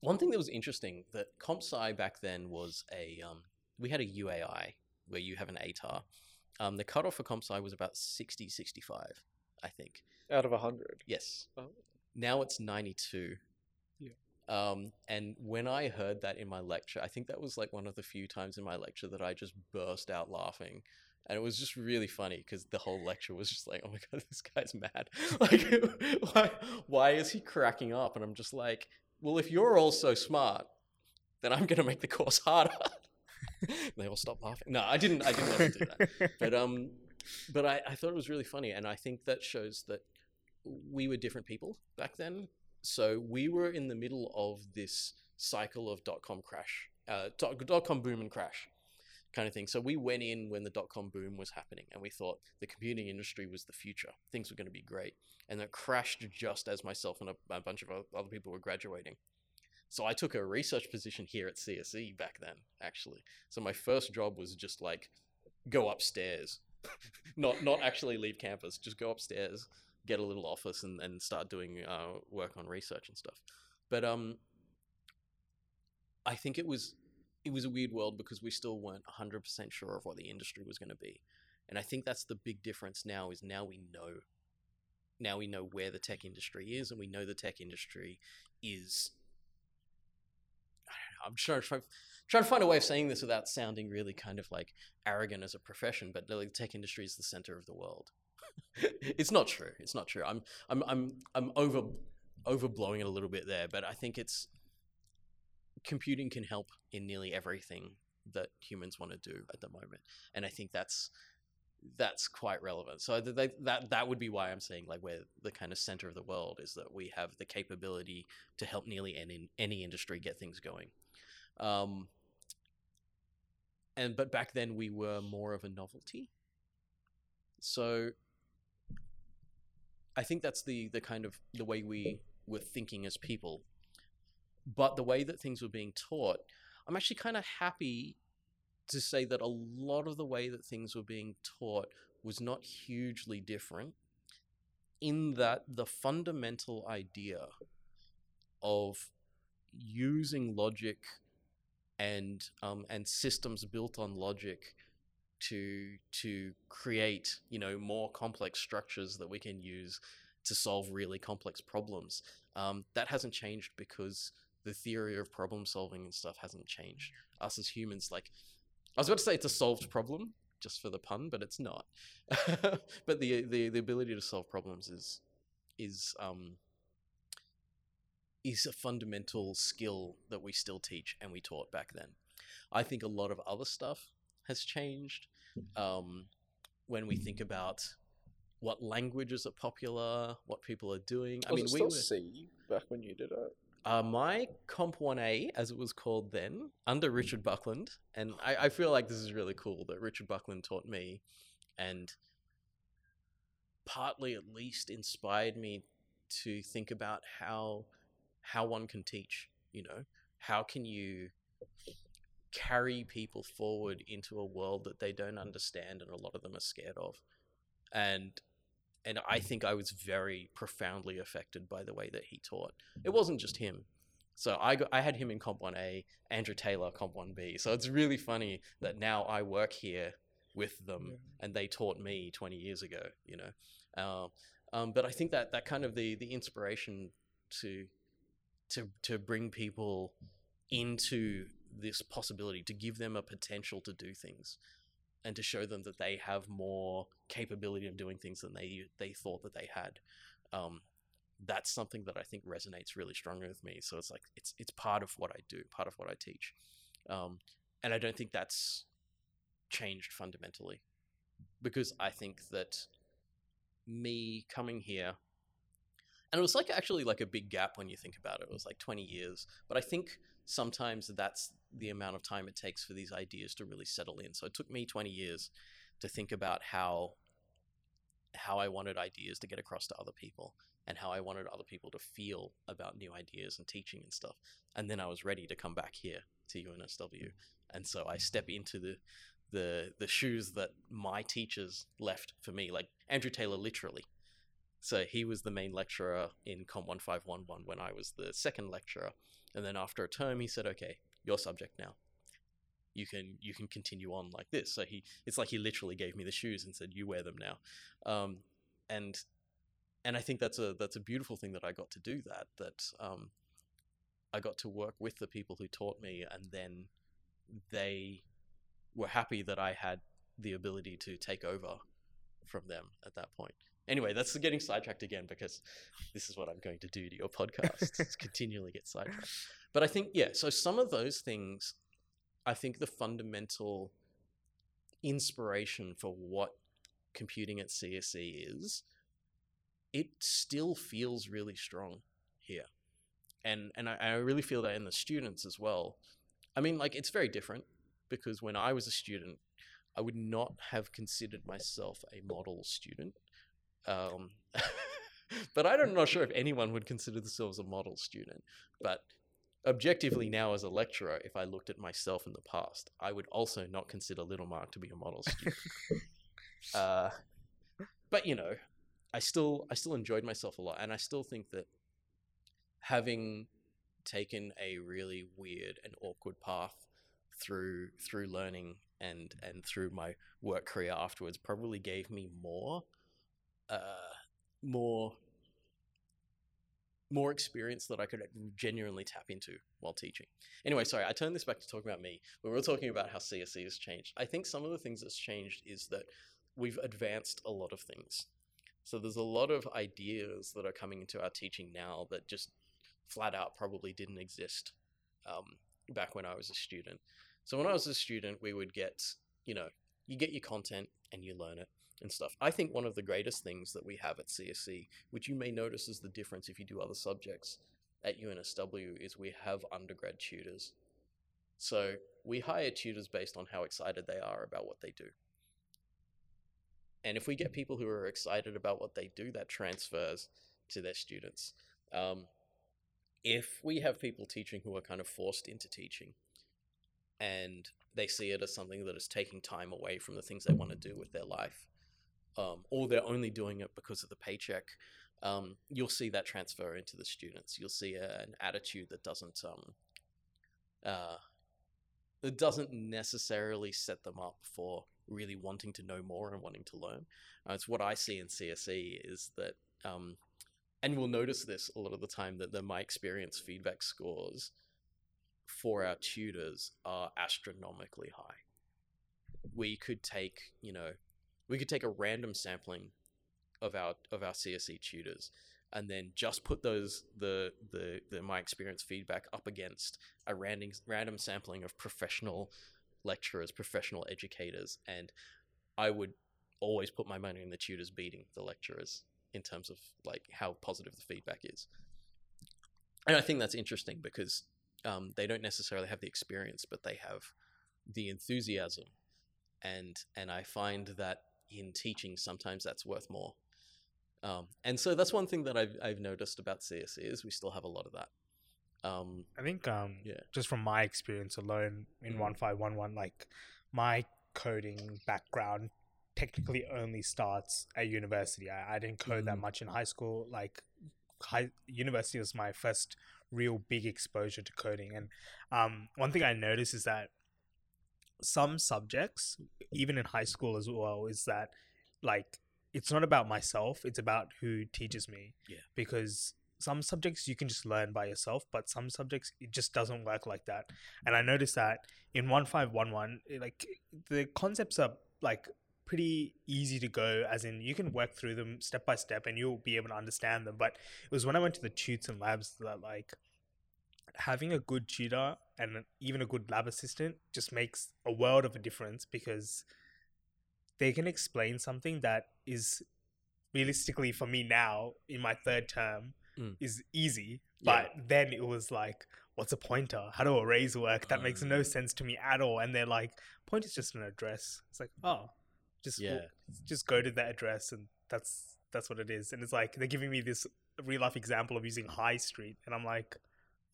one thing that was interesting that comp sci back then was a um we had a UAI where you have an ATAR. Um, the cutoff for comp sci was about 60, 65, I think. out of 100. Yes. Oh. Now it's 92. Um, and when I heard that in my lecture, I think that was like one of the few times in my lecture that I just burst out laughing. And it was just really funny because the whole lecture was just like, oh my God, this guy's mad. Like, why, why is he cracking up? And I'm just like, well, if you're all so smart, then I'm going to make the course harder. they all stopped laughing. No, I didn't. I didn't want to do that but um but I, I thought it was really funny and i think that shows that we were different people back then so we were in the middle of this cycle of dot-com crash uh, dot- dot-com boom and crash kind of thing. So we went in when the dot-com boom was happening and we thought the computing industry was the future. Things were going to be great. And it crashed just as myself and a, a bunch of other people were graduating. So i took a research position here at cse back then actually. So my first job was just like go upstairs. Not not actually leave campus just go upstairs get a little office and, and start doing uh, work on research and stuff but um i think it was it was a weird world because we still weren't 100% sure of what the industry was going to be and i think that's the big difference now is now we know now we know where the tech industry is and we know the tech industry is I I'm trying, trying, trying to find a way of saying this without sounding really kind of like arrogant as a profession, but the tech industry is the center of the world. it's not true. It's not true. I'm I'm I'm I'm over overblowing it a little bit there, but I think it's computing can help in nearly everything that humans want to do at the moment, and I think that's that's quite relevant. So th- th- that that would be why I'm saying like we're the kind of center of the world is that we have the capability to help nearly any any industry get things going. Um, and but back then we were more of a novelty. So I think that's the the kind of the way we were thinking as people. But the way that things were being taught, I'm actually kind of happy to say that a lot of the way that things were being taught was not hugely different in that the fundamental idea of using logic and um, and systems built on logic to to create you know more complex structures that we can use to solve really complex problems um, that hasn't changed because the theory of problem solving and stuff hasn't changed us as humans like i was about to say it's a solved problem just for the pun but it's not but the, the the ability to solve problems is is um is a fundamental skill that we still teach and we taught back then. I think a lot of other stuff has changed. Um, when we think about what languages are popular, what people are doing. I mean, we were, C back when you did it? uh, my Comp 1A, as it was called then, under Richard Buckland, and I, I feel like this is really cool that Richard Buckland taught me, and partly at least inspired me to think about how how one can teach. You know, how can you carry people forward into a world that they don't understand and a lot of them are scared of, and and I think I was very profoundly affected by the way that he taught. It wasn't just him. So I got, I had him in Comp 1A, Andrew Taylor Comp 1B. So it's really funny that now I work here with them Yeah. and they taught me 20 years ago, you know. Um, um, but I think that that kind of the the inspiration to to to bring people into this possibility to give them a potential to do things and to show them that they have more capability of doing things than they they thought that they had. Um, that's something that I think resonates really strongly with me. So it's like it's it's part of what I do, part of what I teach, um, and I don't think that's changed fundamentally because I think that me coming here and it was like actually like a big gap when you think about it. It was like 20 years. But I think sometimes that's the amount of time it takes for these ideas to really settle in. So it took me 20 years to think about how how I wanted ideas to get across to other people and how I wanted other people to feel about new ideas and teaching and stuff. And then I was ready to come back here to UNSW. And so I step into the the the shoes that my teachers left for me, like Andrew Taylor literally. So he was the main lecturer in Comp 1511 when I was the second lecturer. And then after a term he said, "Okay, your subject now. You can you can continue on like this." So he it's like he literally gave me the shoes and said, "You wear them now." Um, and and I think that's a that's a beautiful thing that I got to do that that um, I got to work with the people who taught me, and then they were happy that I had the ability to take over from them at that point. Anyway, that's getting sidetracked again because this is what I'm going to do to your podcast. continually get sidetracked. But I think yeah, so some of those things, I think the fundamental inspiration for what computing at CSE is, it still feels really strong here. And and I, I really feel that in the students as well. I mean, like it's very different because when I was a student, I would not have considered myself a model student. Um, but I'm not sure if anyone would consider themselves a model student. But objectively, now as a lecturer, if I looked at myself in the past, I would also not consider Little Mark to be a model student. uh, but you know, I still I still enjoyed myself a lot, and I still think that having taken a really weird and awkward path through through learning and and through my work career afterwards probably gave me more more more experience that I could genuinely tap into while teaching. Anyway, sorry, I turned this back to talking about me. We were talking about how CSE has changed, I think some of the things that's changed is that we've advanced a lot of things. So there's a lot of ideas that are coming into our teaching now that just flat out probably didn't exist um, back when I was a student. So when I was a student, we would get, you know, you get your content and you learn it and stuff. I think one of the greatest things that we have at CSE, which you may notice is the difference if you do other subjects at UNSW, is we have undergrad tutors. So we hire tutors based on how excited they are about what they do. And if we get people who are excited about what they do, that transfers to their students. Um, if we have people teaching who are kind of forced into teaching and they see it as something that is taking time away from the things they want to do with their life, um, or they're only doing it because of the paycheck, um, you'll see that transfer into the students. You'll see a, an attitude that doesn't um, uh, that doesn't necessarily set them up for really wanting to know more and wanting to learn. Uh, it's what I see in CSE is that, um, and we'll notice this a lot of the time that the my experience feedback scores for our tutors are astronomically high. We could take, you know, we could take a random sampling of our of our CSE tutors and then just put those the the, the my experience feedback up against a random random sampling of professional lecturers, professional educators, and I would always put my money in the tutors beating the lecturers in terms of like how positive the feedback is. And I think that's interesting because um, they don't necessarily have the experience, but they have the enthusiasm, and and I find that in teaching sometimes that's worth more. Um, and so that's one thing that I've I've noticed about CSE is we still have a lot of that. Um, I think um Yeah. just from my experience alone in Mm. one five one one, like my coding background technically only starts at university. I, I didn't code that Mm. much in high school. Like high university was my first real big exposure to coding. And um one thing I noticed is that some subjects, even in high school as well, is that like it's not about myself, it's about who teaches me. Yeah. Because some subjects you can just learn by yourself, but some subjects it just doesn't work like that. And I noticed that in 1511, like the concepts are like pretty easy to go as in you can work through them step by step and you'll be able to understand them. But it was when I went to the tutes and labs that like having a good tutor and even a good lab assistant just makes a world of a difference because they can explain something that is realistically for me now in my third term Mm. is easy Yeah. but then it was like what's a pointer how do arrays work that makes no Mm. sense to me at all and they're like pointer's just an address it's like oh just Yeah. just go to that address and that's that's what it is and it's like they're giving me this real life example of using high street and i'm like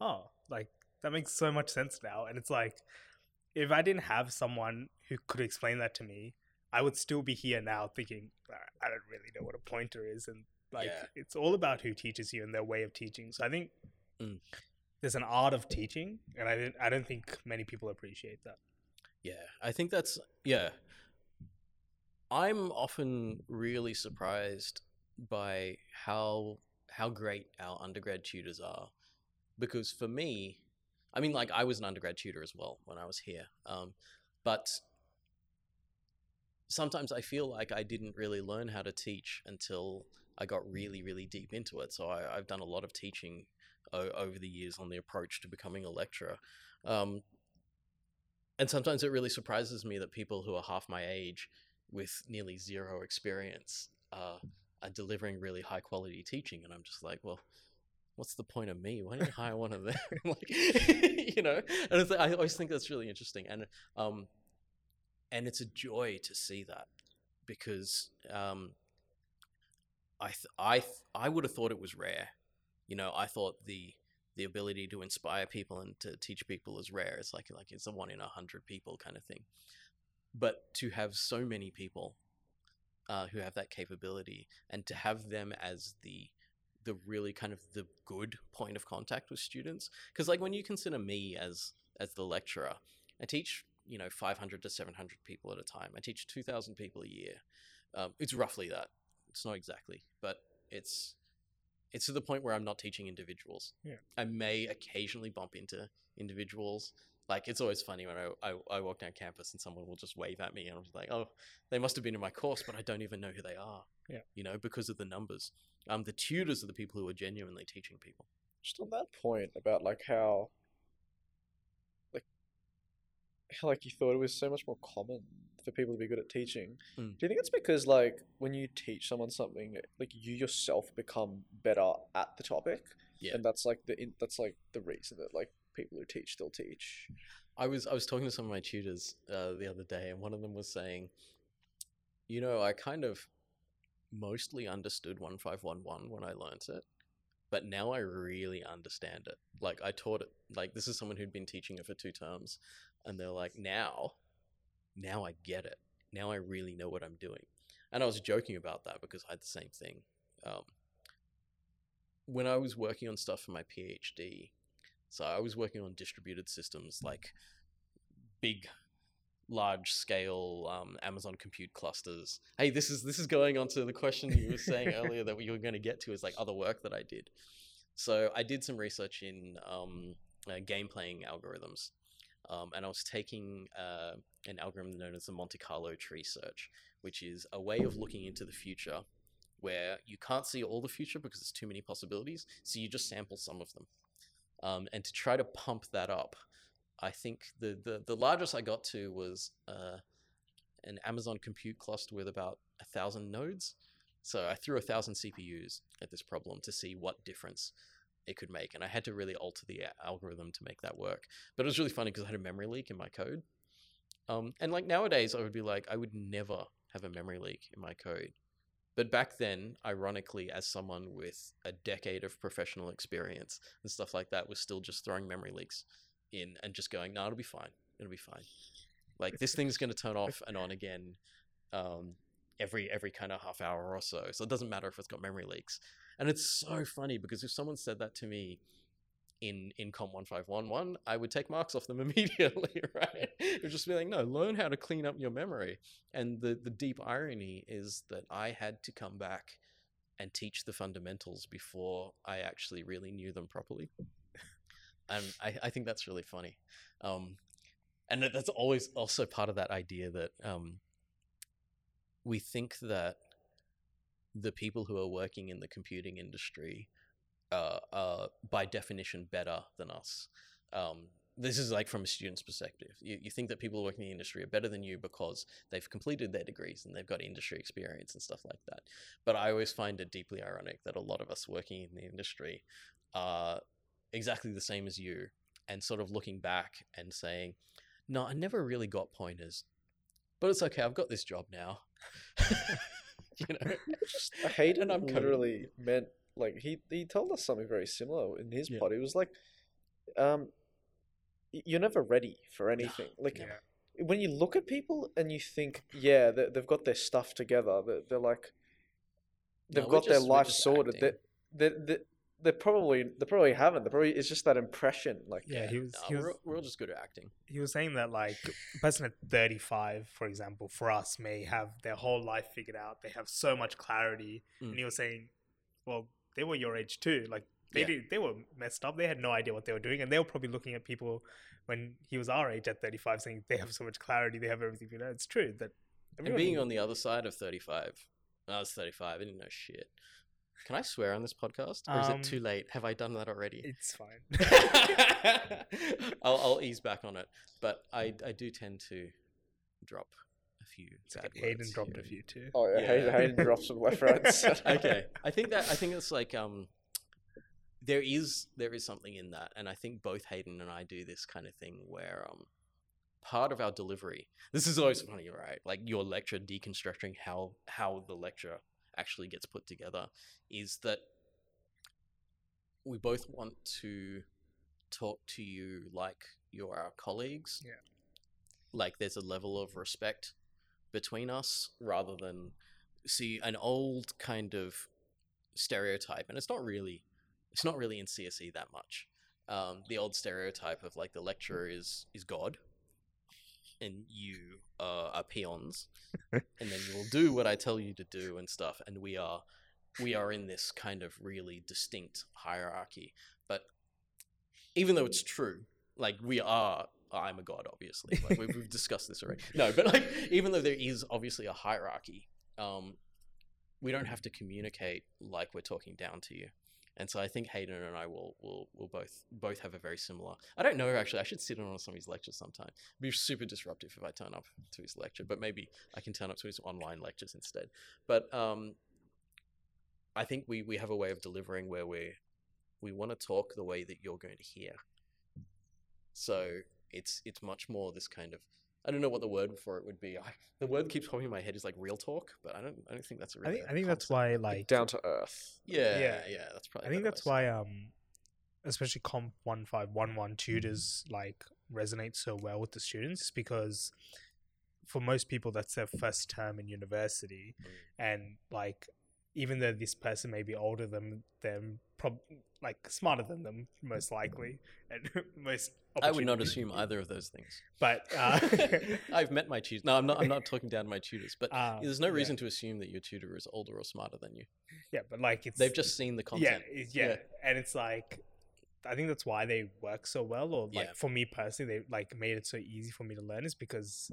oh like that makes so much sense now and it's like if i didn't have someone who could explain that to me i would still be here now thinking "Ah, i don't really know what a pointer is and like Yeah. it's all about who teaches you and their way of teaching so i think Mm. there's an art of teaching and i didn't i don't think many people appreciate that Yeah, I think that's yeah. I'm often really surprised by how how great our undergrad tutors are because for me, I mean like I was an undergrad tutor as well when I was here. Um but sometimes I feel like I didn't really learn how to teach until I got really really deep into it. So I, I've done a lot of teaching o- over the years on the approach to becoming a lecturer. Um, and sometimes it really surprises me that people who are half my age with nearly zero experience uh, are delivering really high quality teaching and i'm just like well what's the point of me? Why don't you hire one of them like you know? And i always think that's really interesting. And um and it's a joy to see that because um i th- i th- i would have thought it was rare. You know i thought the the ability to inspire people and to teach people is rare. It's like like it's a one in a hundred people kind of thing. But to have so many people uh, who have that capability and to have them as the the really kind of the good point of contact with students, because like when you consider me as as the lecturer, I teach you know 500 to 700 people at a time. I teach 2,000 people a year. Um, it's roughly that. It's not exactly, but it's it's to the point where I'm not teaching individuals. Yeah. I may occasionally bump into individuals. Like it's always funny when I, I, I walk down campus and someone will just wave at me and I'm just like, oh, they must have been in my course, but I don't even know who they are. Yeah. You know, because of the numbers. Um, the tutors are the people who are genuinely teaching people. just on that point about like how like how like you thought it was so much more common for people to be good at teaching Mm. do you think it's because like when you teach someone something like you yourself become better at the topic Yeah. and that's like the in, that's like the reason that like people who teach still teach I was I was talking to some of my tutors uh, the other day, and one of them was saying, you know, I kind of mostly understood one five one one when I learnt it, but now I really understand it. Like I taught it. Like this is someone who'd been teaching it for two terms, and they're like, now, now I get it. Now I really know what I'm doing. And I was joking about that because I had the same thing. Um, when I was working on stuff for my PhD, so I was working on distributed systems like big, large scale um, Amazon compute clusters. Hey, this is this is going on to the question you were saying earlier that we were going to get to is like other work that I did. So I did some research in um, uh, game playing algorithms, um, and I was taking uh, an algorithm known as the Monte Carlo tree search, which is a way of looking into the future where you can't see all the future because there's too many possibilities, so you just sample some of them. Um, and to try to pump that up, I think the, the, the largest I got to was uh, an Amazon compute cluster with about a thousand nodes. So I threw a thousand CPUs at this problem to see what difference it could make, and I had to really alter the algorithm to make that work. But it was really funny because I had a memory leak in my code. Um, and like nowadays, I would be like, I would never have a memory leak in my code. But back then, ironically, as someone with a decade of professional experience and stuff like that, was still just throwing memory leaks in and just going, no, it'll be fine. It'll be fine. Like this thing's going to turn off and on again um, every every kind of half hour or so. So it doesn't matter if it's got memory leaks. And it's so funny because if someone said that to me in in Comp one five one one, I would take marks off them immediately, right? It would just be like, no, learn how to clean up your memory. And the the deep irony is that I had to come back and teach the fundamentals before I actually really knew them properly. And I, I think that's really funny. Um, and that's always also part of that idea that um, we think that the people who are working in the computing industry uh, are by definition better than us. Um, this is like from a student's perspective. You, you think that people working in the industry are better than you because they've completed their degrees and they've got industry experience and stuff like that. But I always find it deeply ironic that a lot of us working in the industry are exactly the same as you and sort of looking back and saying, no, I never really got pointers, but it's okay. I've got this job now. you know, Hayden I'm coding. literally meant like he he told us something very similar in his Yeah. pod. He was like, um, you're never ready for anything. Like Yeah. when you look at people and you think, yeah, they, they've got their stuff together. They're, they're like, they've we're got their just- we're life sorted. They, acting. they, they, they probably they probably haven't. They probably it's just that impression. Like Yeah, he was. Nah, He was. we're, we're all just good at acting. he was saying that like a person at 35 for example for us may have their whole life figured out they have so much clarity Mm. and he was saying well they were your age too like they Yeah. did, they were messed up they had no idea what they were doing and they were probably looking at people when he was our age at 35 saying they have so much clarity they have everything figured out it's true that And being on the other side of 35, I was 35, I didn't know shit. Can I swear on this podcast? Or is Um, it too late? Have I done that already? it's fine I'll, I'll ease back on it. But I, I do tend to drop few bad Hayden words dropped here a few too oh yeah, Hayden, Yeah. Hayden drops some left right. okay i think that i think it's like um there is there is something in that and i think both hayden and i do this kind of thing where um part of our delivery this is always funny right like your lecture deconstructing how how the lecture actually gets put together is that we both want to talk to you like you're our colleagues Yeah. like there's a level of respect between us rather than see an old kind of stereotype and it's not really it's not really in CSE that much. Um, the old stereotype of like the lecturer is is god and you uh, are peons and then you will do what I tell you to do and stuff and we are we are in this kind of really distinct hierarchy. But even though it's true like we are I'm a god obviously like we've, we've discussed this already no but like even though there is obviously a hierarchy um we don't have to communicate like we're talking down to you and so I think Hayden and I will will will both both have a very similar. I don't know actually. I should sit in on some of his lectures sometime. It'd be super disruptive if I turn up to his lecture, but maybe I can turn up to his online lectures instead. But um, I think we we have a way of delivering where we we want to talk the way that you're going to hear. So it's it's much more this kind of I don't know what the word for it would be. I, the word keeps popping in my head is like real talk, but I don't I don't think that's a i really think a i think that's why Like, like down to earth. yeah yeah, Yeah. that's probably I think that's why um especially comp 1511 tutors like resonate so well with the students because for most people that's their first term in university Mm. and like even though this person may be older than them prob- like smarter than them most likely and most I would not assume either of those things. but uh, I've met my tutors. No, I'm not. I'm not talking down to my tutors, but uh, there's no yeah. reason to assume that your tutor is older or smarter than you. yeah but like it's They've just seen the content. it- yeah, Yeah. and it's like I think that's why they work so well. Or like Yeah. for me personally, they like made it so easy for me to learn is because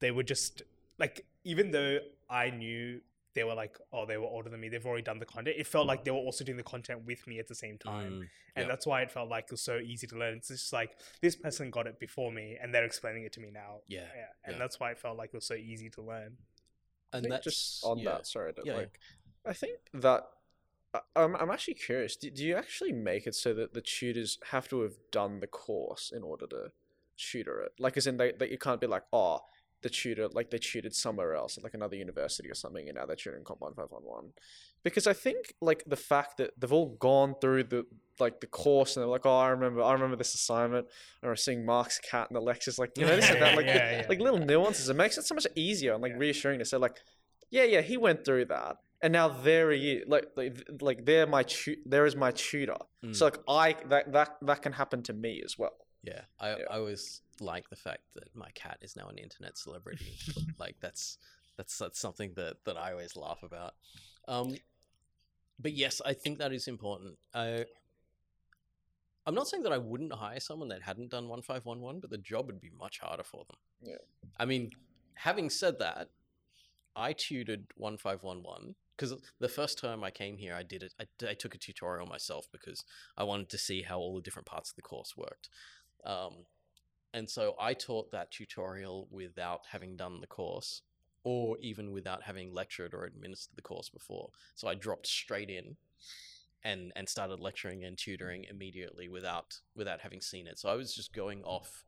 they were just like even though I knew they were like, oh, they were older than me. They've already done the content. It felt like they were also doing the content with me at the same time. Mm, And yeah. that's why it felt like it was so easy to learn. It's just like this person got it before me and they're explaining it to me now. yeah. Yeah. And Yeah. that's why it felt like it was so easy to learn. And think that's just on yeah. that, sorry, to, Yeah, yeah. like, I think that I- I'm I'm actually curious. Do, do you actually make it so that the tutors have to have done the course in order to tutor it? Like, as in, they, that you can't be like, oh, the tutor, like they tutored somewhere else, at like another university or something, and now they're tutoring Comp One Five One One. Because I think like the fact that they've all gone through the like the course and they're like, oh, I remember, I remember this assignment. I remember seeing Mark's cat in the lectures, like you know, this and that, like Yeah, yeah. like little nuances. It makes it so much easier and like Yeah. reassuring to say like, yeah, yeah, he went through that, and now there he is. Like, like, like there my tu- there is my tutor. Mm. So like I that that that can happen to me as well. Yeah, I, Yeah. I always like the fact that my cat is now an internet celebrity. like that's that's that's something that that I always laugh about. Um, but yes, I think that is important. I I'm not saying that I wouldn't hire someone that hadn't done one five one one, but the job would be much harder for them. Yeah. I mean, having said that, I tutored one five one one because the first time I came here, I did it. I, I took a tutorial myself because I wanted to see how all the different parts of the course worked. Um, and so I taught that tutorial without having done the course or even without having lectured or administered the course before. So I dropped straight in and and started lecturing and tutoring immediately without without having seen it. So I was just going off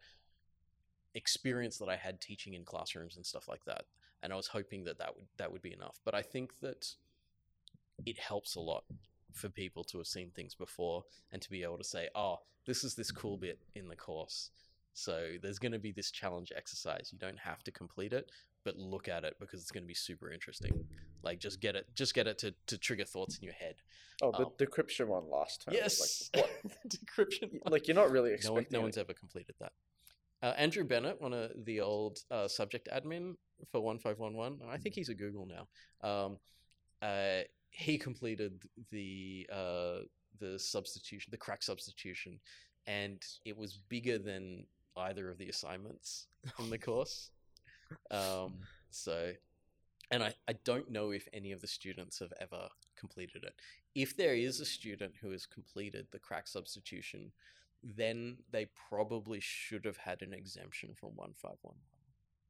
experience that I had teaching in classrooms and stuff like that. And I was hoping that that would that would be enough. But I think that it helps a lot for people to have seen things before and to be able to say, "Oh, this is this cool bit in the course." So there's going to be this challenge exercise. You don't have to complete it, but look at it because it's going to be super interesting. Like just get it, just get it to, to trigger thoughts in your head. Oh, the Um, decryption one last time. Yes, Like, decryption. what? like you're not really no, expecting. one, no one's ever completed that. Uh, Andrew Bennett, one of the old uh, subject admin for one five one one, I think he's at Google now. Um, uh, he completed the uh, the substitution, the crack substitution, and it was bigger than either of the assignments in the course. Um, so, and I, I don't know if any of the students have ever completed it. If there is a student who has completed the crack substitution, then they probably should have had an exemption from 151.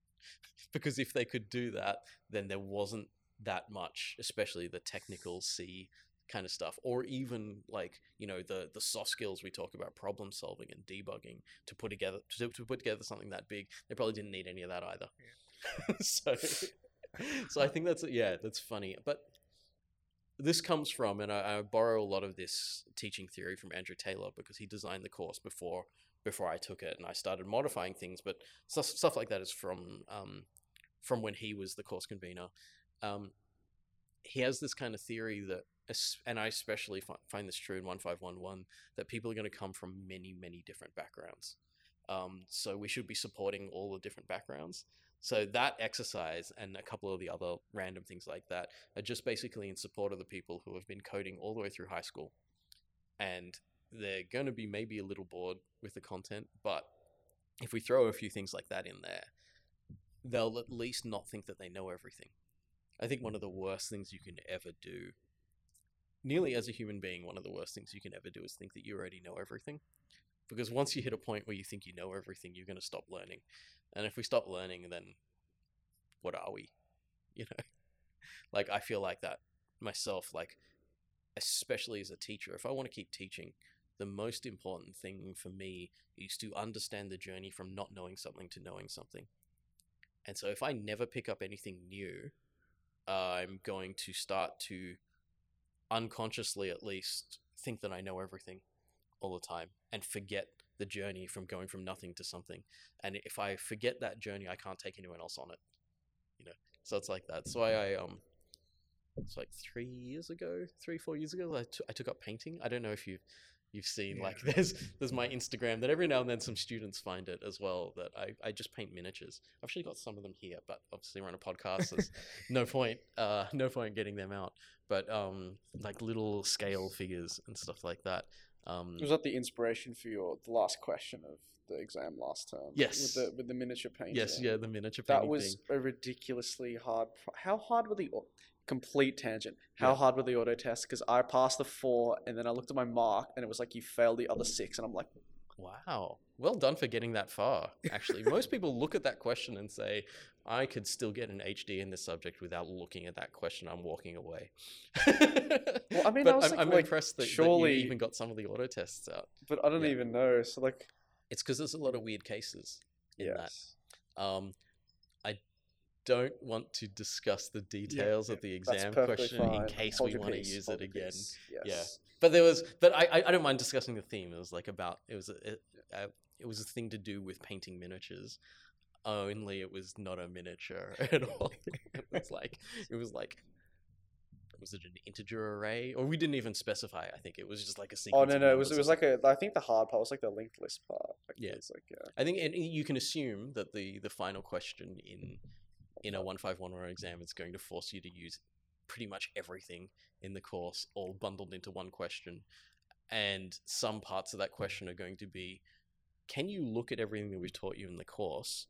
because if they could do that, then there wasn't that much, especially the technical C kind of stuff, or even like you know the the soft skills we talk about, problem solving and debugging to put together to, to put together something that big. They probably didn't need any of that either. so, so I think that's yeah, that's funny, but. This comes from, and I, I borrow a lot of this teaching theory from Andrew Taylor because he designed the course before before I took it, and I started modifying things. But stuff, stuff like that is from um, from when he was the course convener. Um, he has this kind of theory that, and I especially find this true in one five one one, that people are going to come from many many different backgrounds. Um, so we should be supporting all the different backgrounds. So that exercise and a couple of the other random things like that are just basically in support of the people who have been coding all the way through high school, and they're going to be maybe a little bored with the content, but if we throw a few things like that in there, they'll at least not think that they know everything. I think one of the worst things you can ever do, nearly as a human being, one of the worst things you can ever do is think that you already know everything. Because once you hit a point where you think you know everything, you're going to stop learning. And if we stop learning, then what are we? You know? Like, I feel like that myself, like, especially as a teacher, if I want to keep teaching, the most important thing for me is to understand the journey from not knowing something to knowing something. And so if I never pick up anything new, I'm going to start to unconsciously at least think that I know everything all the time and forget the journey from going from nothing to something. And if I forget that journey, I can't take anyone else on it. You know, so it's like that. So I, I um, it's like three years ago, three four years ago, I, t- I took up painting. I don't know if you've you've seen like there's there's my Instagram that every now and then some students find it as well. That I I just paint miniatures. I've actually got some of them here, but obviously we're on a podcast. There's no point uh no point getting them out. But um like little scale figures and stuff like that. Um, Was that the inspiration for your the last question of the exam last term. Yes. With the with the miniature painting. Yes, yeah, the miniature painting. That was thing. a ridiculously hard. pro- How hard were the complete tangent? How Yeah. hard were the auto tests? Because I passed the four, and then I looked at my mark, and it was like you failed the other six, and I'm like, Wow. Well done for getting that far. Actually, most people look at that question and say, I could still get an HD in this subject without looking at that question. I'm walking away. well, I mean, I was I'm, like- I'm like, impressed that, that surely- you even got some of the auto tests out. but I don't Yeah. even know. So like, It's because there's a lot of weird cases in yes, that. Um, don't want to discuss the details of the exam question fine. in case Hold we want to use hold it again. peace, Yeah. But there was, but I, I, don't mind discussing the theme. It was like about, it was a, it, uh, it was a thing to do with painting miniatures. Only it was not a miniature at all. it was like, it was like, was it an integer array? Or we didn't even specify. I think it was just like a single. Oh no no! It was it was like a. I think the hard part was like the linked list part. Like, Yeah. Like yeah. I think and you can assume that the the final question in in a one five one one exam it's going to force you to use pretty much everything in the course all bundled into one question, and some parts of that question are going to be, can you look at everything that we've taught you in the course?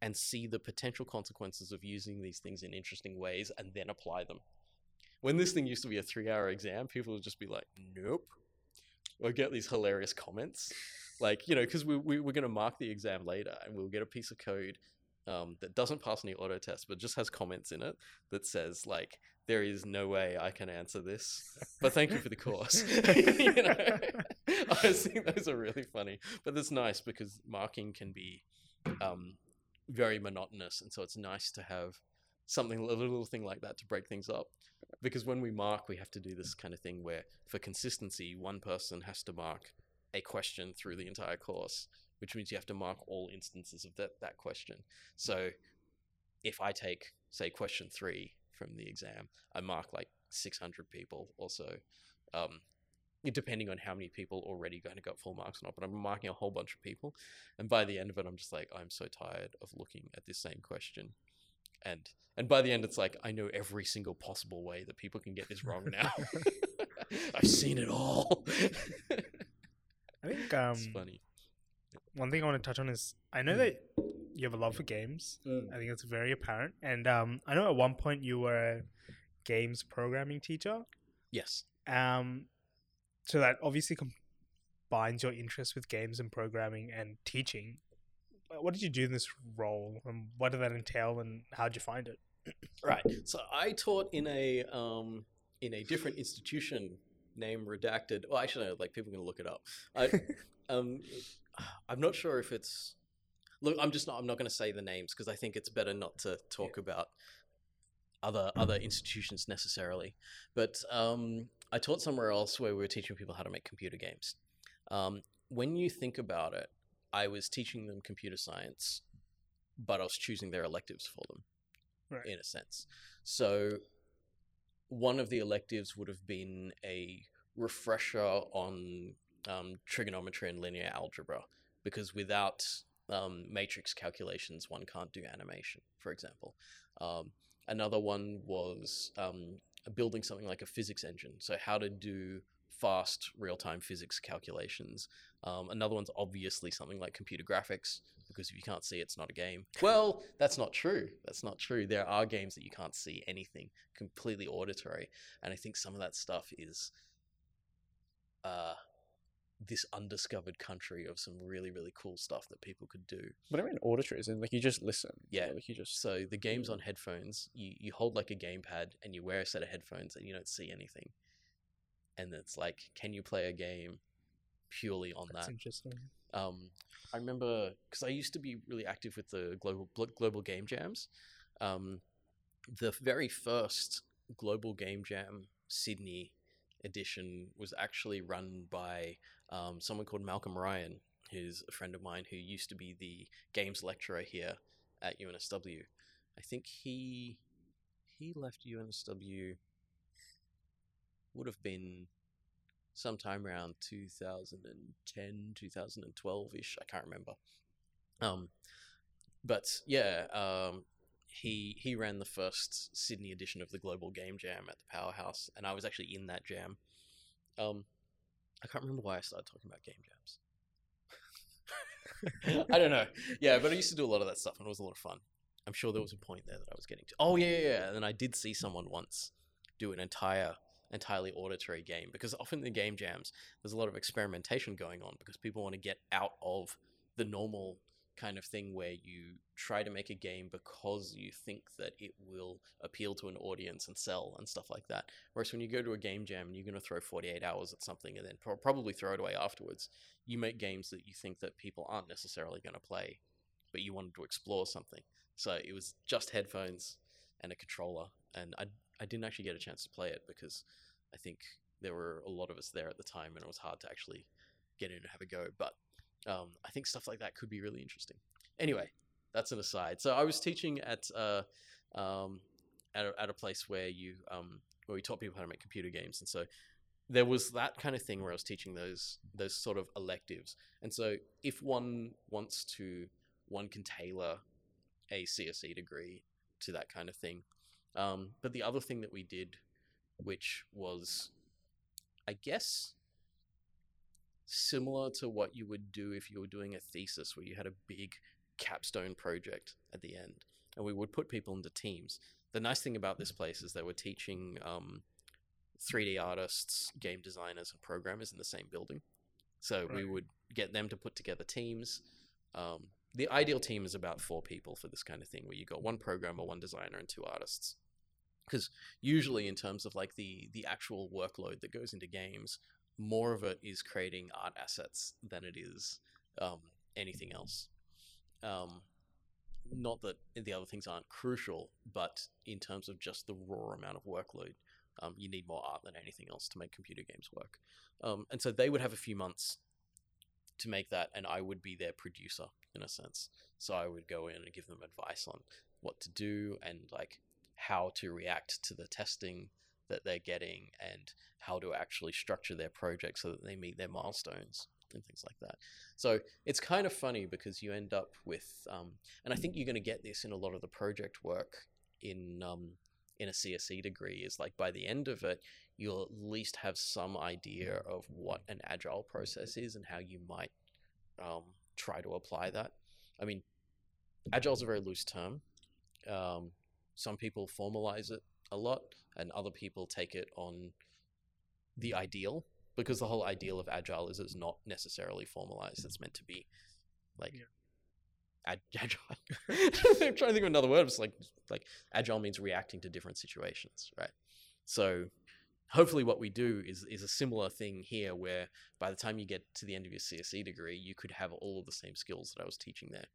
And see the potential consequences of using these things in interesting ways and then apply them. When this thing used to be a three hour exam, people would just be like, nope. Or get these hilarious comments like you know because we, we, we're going to mark the exam later and we'll get a piece of code um, that doesn't pass any auto test but just has comments in it that says like there is no way i can answer this but thank you for the course. You know? I think those are really funny but that's nice because marking can be um, very monotonous and so it's nice to have something a little thing like that to break things up because when we mark we have to do this kind of thing where for consistency one person has to mark a question through the entire course, which means you have to mark all instances of that, that question. So if I take, say, question three from the exam, I mark like 600 people or so, um, depending on how many people already going to got full marks or not. But I'm marking a whole bunch of people. And by the end of it, I'm just like, I'm so tired of looking at this same question. And and by the end, it's like I know every single possible way that people can get this wrong now. I've seen it all. I think um, it's funny. One thing I want to touch on is I know Mm. that you have a love for games. I think it's very apparent. And um, I know at one point you were a games programming teacher. Yes. Um, so that obviously combines your interest with games and programming and teaching. What did you do in this role, and what did that entail, and how did you find it? Right. So I taught in a um in a different institution name redacted. Well, actually, no, like people can look it up. I um I'm not sure if it's look. I'm just not. I'm not going to say the names because I think it's better not to talk about other other institutions necessarily. But um, I taught somewhere else where we were teaching people how to make computer games. Um, when you think about it, I was teaching them computer science, but I was choosing their electives for them Right. in a sense. So one of the electives would have been a refresher on um, trigonometry and linear algebra, because without um, matrix calculations, one can't do animation, for example. Um, another one was um, building something like a physics engine, so how to do fast real-time physics calculations. Um, another one's obviously something like computer graphics, because if you can't see, it's not a game. Well, that's not true. That's not true. There are games that you can't see anything, completely auditory, and I think some of that stuff is uh, this undiscovered country of some really really cool stuff that people could do. But I mean, auditory is in like you just listen. Yeah. Like you just. So the games on headphones, you you hold like a gamepad and you wear a set of headphones and you don't see anything, and it's like, can you play a game purely on That's that? interesting. um, I remember because I used to be really active with the global global game jams. Um, the very first global game jam Sydney edition was actually run by um, someone called Malcolm Ryan, who's a friend of mine who used to be the games lecturer here at UNSW. I think he he left UNSW would have been sometime around 2010 2012ish i can't remember um but yeah um he he ran the first sydney edition of the global game jam at the powerhouse and i was actually in that jam um i can't remember why i started talking about game jams I don't know. Yeah, but I used to do a lot of that stuff, and it was a lot of fun. I'm sure there was a point there that I was getting to. Oh yeah, yeah, yeah. And I did see someone once do an entire, entirely auditory game because often in the game jams there's a lot of experimentation going on because people want to get out of the normal kind of thing where you try to make a game because you think that it will appeal to an audience and sell and stuff like that. Whereas when you go to a game jam and you're going to throw 48 hours at something and then pro- probably throw it away afterwards, you make games that you think that people aren't necessarily going to play, but you wanted to explore something. So it was just headphones and a controller, and I I didn't actually get a chance to play it because I think there were a lot of us there at the time, and it was hard to actually get in and have a go. But um, I think stuff like that could be really interesting. Anyway, that's an aside. So I was teaching at uh, um, at, a, at a place where you um, where we taught people how to make computer games, and so there was that kind of thing where I was teaching those those sort of electives. And so if one wants to, one can tailor a CSE degree to that kind of thing. Um, but the other thing that we did, which was, I guess, similar to what you would do if you were doing a thesis where you had a big capstone project at the end, and we would put people into teams. The nice thing about this place is they were teaching um, 3D artists, game designers, and programmers in the same building. So we would get them to put together teams. Um, the ideal team is about four people for this kind of thing, where you got one programmer, one designer, and two artists. Because usually, in terms of like the the actual workload that goes into games, more of it is creating art assets than it is um, anything else. Um, not that the other things aren't crucial, but in terms of just the raw amount of workload, um, you need more art than anything else to make computer games work. Um, and so they would have a few months to make that, and I would be their producer in a sense. So I would go in and give them advice on what to do and like how to react to the testing that they're getting and how to actually structure their project so that they meet their milestones and things like that. So it's kind of funny because you end up with, um, and I think you're going to get this in a lot of the project work in um, in a CSE degree. Is like by the end of it, you'll at least have some idea of what an agile process is and how you might um, try to apply that. I mean, agile is a very loose term. Um, some people formalize it a lot, and other people take it on the ideal because the whole ideal of agile is it's not necessarily formalized. It's meant to be like Yeah. ag- agile. I'm trying to think of another word. It's like like agile means reacting to different situations, right? So hopefully what we do is is a similar thing here where by the time you get to the end of your CSE degree, you could have all of the same skills that I was teaching there.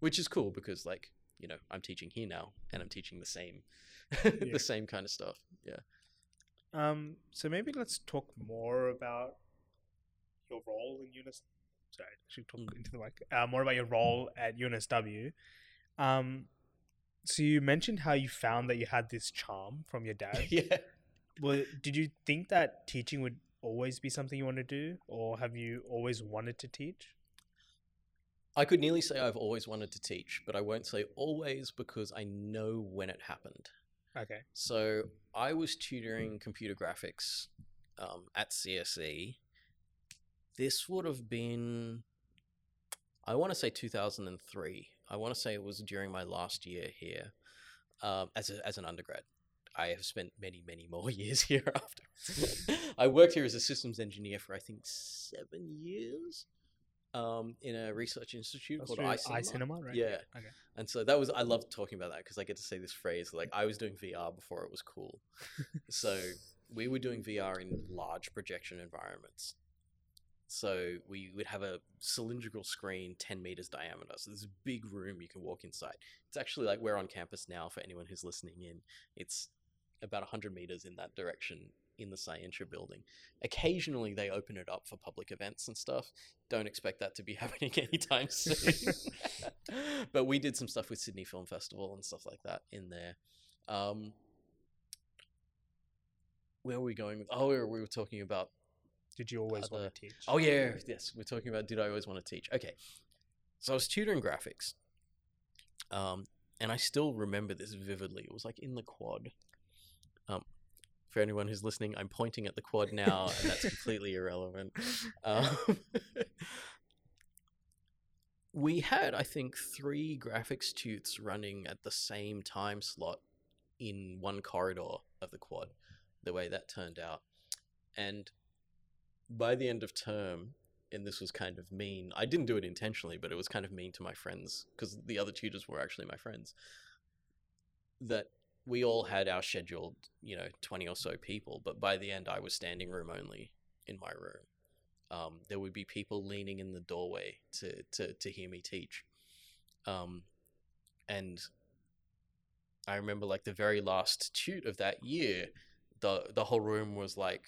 Which is cool because like, you know, I'm teaching here now and I'm teaching the same. the same kind of stuff. Yeah. Um, so maybe let's talk more about your role in Unis. Sorry, I should talk Mm. into the mic. Uh, more about your role at UNSW. Um, so you mentioned how you found that you had this charm from your dad. yeah. well, did you think that teaching would always be something you want to do, or have you always wanted to teach? I could nearly say I've always wanted to teach, but I won't say always because I know when it happened. Okay. So I was tutoring computer graphics um, at CSE. This would have been, I want to say 2003. I want to say it was during my last year here um, as, a, as an undergrad. I have spent many, many more years here after. I worked here as a systems engineer for I think seven years um, in a research institute That's called iCinema. iCinema, right? Yeah. Okay. And so that was I love talking about that because I get to say this phrase like I was doing VR before it was cool. so we were doing VR in large projection environments. So we would have a cylindrical screen 10 meters diameter. So there's a big room you can walk inside. It's actually like we're on campus now for anyone who's listening in. It's about 100 meters in that direction in the Scientia building. Occasionally they open it up for public events and stuff. Don't expect that to be happening anytime soon. but we did some stuff with Sydney Film Festival and stuff like that in there. Um, where were we going? Oh, we were, we were talking about Did you always Other- want to teach? Oh yeah, yes. We're talking about did I always want to teach? Okay, so I was tutoring graphics, um, and I still remember this vividly. It was like in the quad. Um, for anyone who's listening, I'm pointing at the quad now, and that's completely irrelevant. Um, we had, I think, three graphics tutes running at the same time slot in one corridor of the quad, the way that turned out. And by the end of term, and this was kind of mean, I didn't do it intentionally, but it was kind of mean to my friends because the other tutors were actually my friends. That we all had our scheduled, you know, 20 or so people, but by the end, I was standing room only in my room. Um, there would be people leaning in the doorway to, to, to hear me teach. Um, and I remember like the very last tute of that year, the, the whole room was like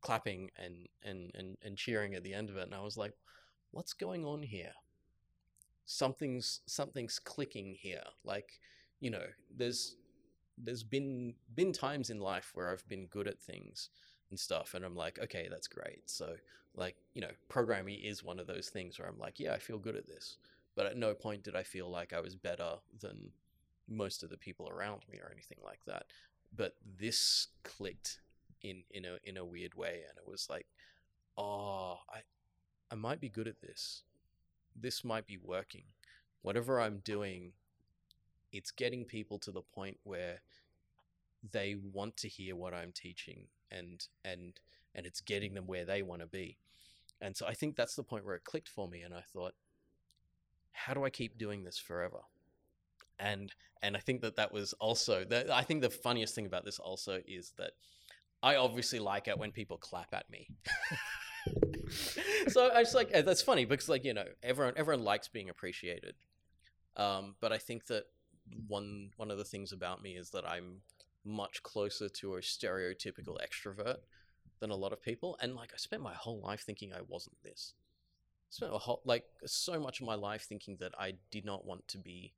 clapping and, and, and, and cheering at the end of it. And I was like, what's going on here? Something's, something's clicking here. Like, you know, there's, there's been been times in life where I've been good at things and stuff and I'm like okay that's great. So like you know programming is one of those things where I'm like yeah I feel good at this. But at no point did I feel like I was better than most of the people around me or anything like that. But this clicked in in a in a weird way and it was like oh I I might be good at this. This might be working. Whatever I'm doing it's getting people to the point where they want to hear what I'm teaching and and and it's getting them where they want to be. And so I think that's the point where it clicked for me and I thought how do I keep doing this forever? And and I think that that was also that I think the funniest thing about this also is that I obviously like it when people clap at me. so I just like that's funny because like you know everyone everyone likes being appreciated. Um, but I think that one one of the things about me is that I'm much closer to a stereotypical extrovert than a lot of people, and like I spent my whole life thinking I wasn't this. Spent a whole like so much of my life thinking that I did not want to be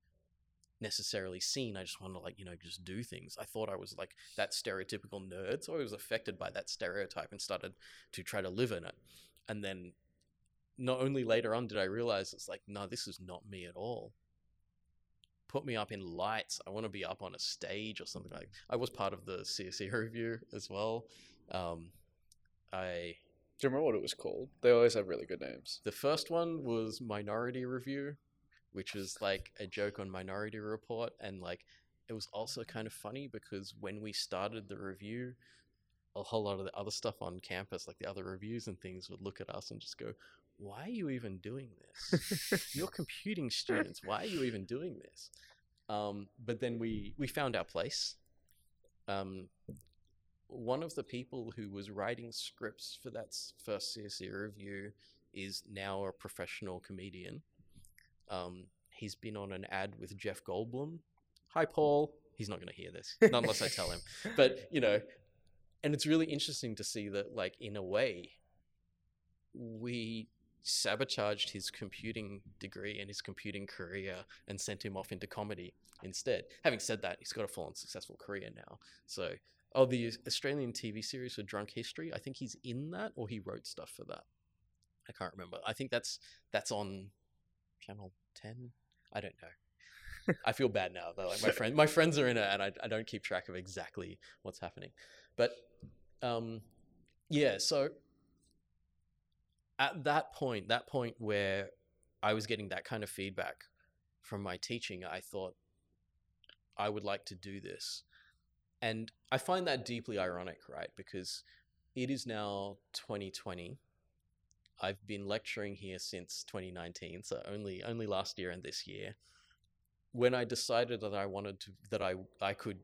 necessarily seen. I just wanted to like you know just do things. I thought I was like that stereotypical nerd, so I was affected by that stereotype and started to try to live in it. And then not only later on did I realize it's like no, this is not me at all put me up in lights. I want to be up on a stage or something like. I was part of the CSE revue as well. Um, I Do you remember what it was called? They always have really good names. the first one was Minority Revue, which was like a joke on Minority Report, and like it was also kind of funny because when we started the review, a whole lot of the other stuff on campus, like the other reviews and things, would look at us and just go, "Why are you even doing this? You're computing students. Why are you even doing this?" Um, but then we we found our place. Um, one of the people who was writing scripts for that first CSE revue is now a professional comedian. Um, he's been on an ad with Jeff Goldblum. Hi, Paul. He's not going to hear this, not unless I tell him. But you know, and it's really interesting to see that, like, in a way, we sabotaged his computing degree and his computing career and sent him off into comedy instead. Having said that, he's got a full on successful career now. So, oh, the Australian TV series for Drunk History, I think he's in that or he wrote stuff for that. I can't remember. I think that's that's on channel 10. I don't know. I feel bad now though. Like my friend my friends are in it and I, I don't keep track of exactly what's happening. But um yeah, so at that point, that point where I was getting that kind of feedback from my teaching, I thought I would like to do this. And I find that deeply ironic, right? Because it is now 2020. I've been lecturing here since 2019, so only only last year and this year. When I decided that I wanted to that I I could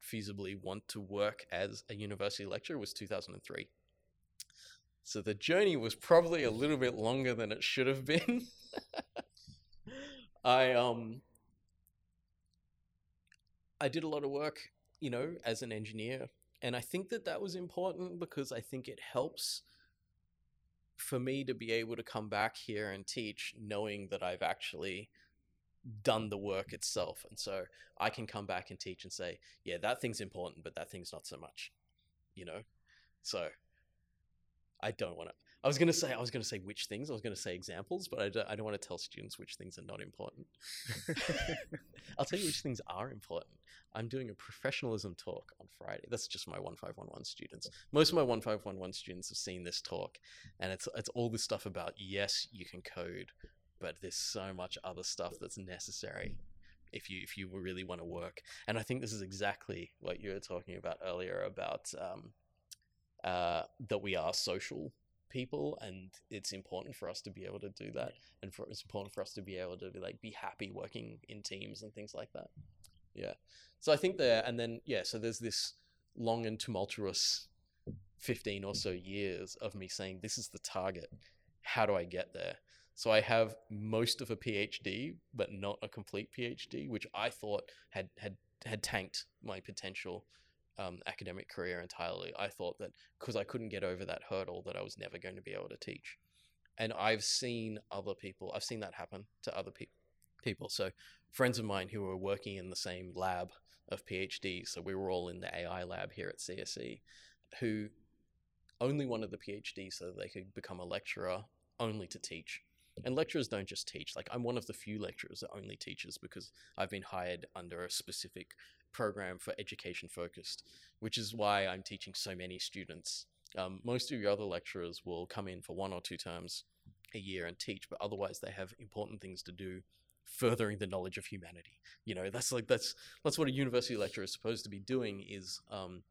feasibly want to work as a university lecturer was 2003. So the journey was probably a little bit longer than it should have been. I um I did a lot of work, you know, as an engineer, and I think that that was important because I think it helps for me to be able to come back here and teach knowing that I've actually done the work itself. And so I can come back and teach and say, yeah, that thing's important, but that thing's not so much, you know? So I don't want to. I was gonna say I was gonna say which things I was gonna say examples, but I don't, I don't want to tell students which things are not important. I'll tell you which things are important. I'm doing a professionalism talk on Friday. That's just my 1511 students. Most of my 1511 students have seen this talk, and it's it's all this stuff about yes, you can code but there's so much other stuff that's necessary if you if you really want to work. And I think this is exactly what you were talking about earlier about um, uh, that we are social people and it's important for us to be able to do that and for it's important for us to be able to be like be happy working in teams and things like that. Yeah. So i think there and then yeah so there's this long and tumultuous 15 or so years of me saying this is the target. How do i get there? So i have most of a phd but not a complete phd which i thought had had had tanked my potential um, academic career entirely. I thought that because I couldn't get over that hurdle, that I was never going to be able to teach. And I've seen other people, I've seen that happen to other people. People. So friends of mine who were working in the same lab of PhD, so we were all in the AI lab here at CSE, who only wanted the PhD so they could become a lecturer only to teach. And lecturers don't just teach. Like I'm one of the few lecturers that only teaches because I've been hired under a specific program for education focused, which is why I'm teaching so many students. Um, most of your other lecturers will come in for one or two terms a year and teach, but otherwise they have important things to do furthering the knowledge of humanity. You know, that's like that's that's what a university lecturer is supposed to be doing is um,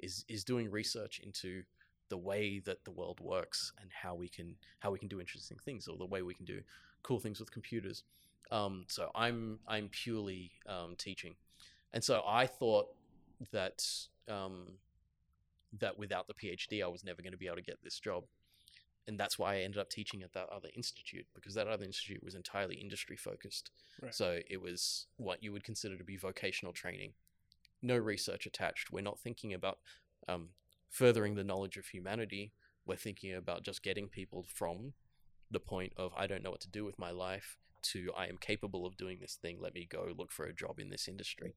is is doing research into the way that the world works and how we can how we can do interesting things or the way we can do cool things with computers. Um, so I'm I'm purely um, teaching and so I thought that um, that without the PhD, I was never going to be able to get this job, and that's why I ended up teaching at that other institute because that other institute was entirely industry focused. Right. So it was what you would consider to be vocational training, no research attached. We're not thinking about um, furthering the knowledge of humanity. We're thinking about just getting people from the point of I don't know what to do with my life to I am capable of doing this thing. Let me go look for a job in this industry.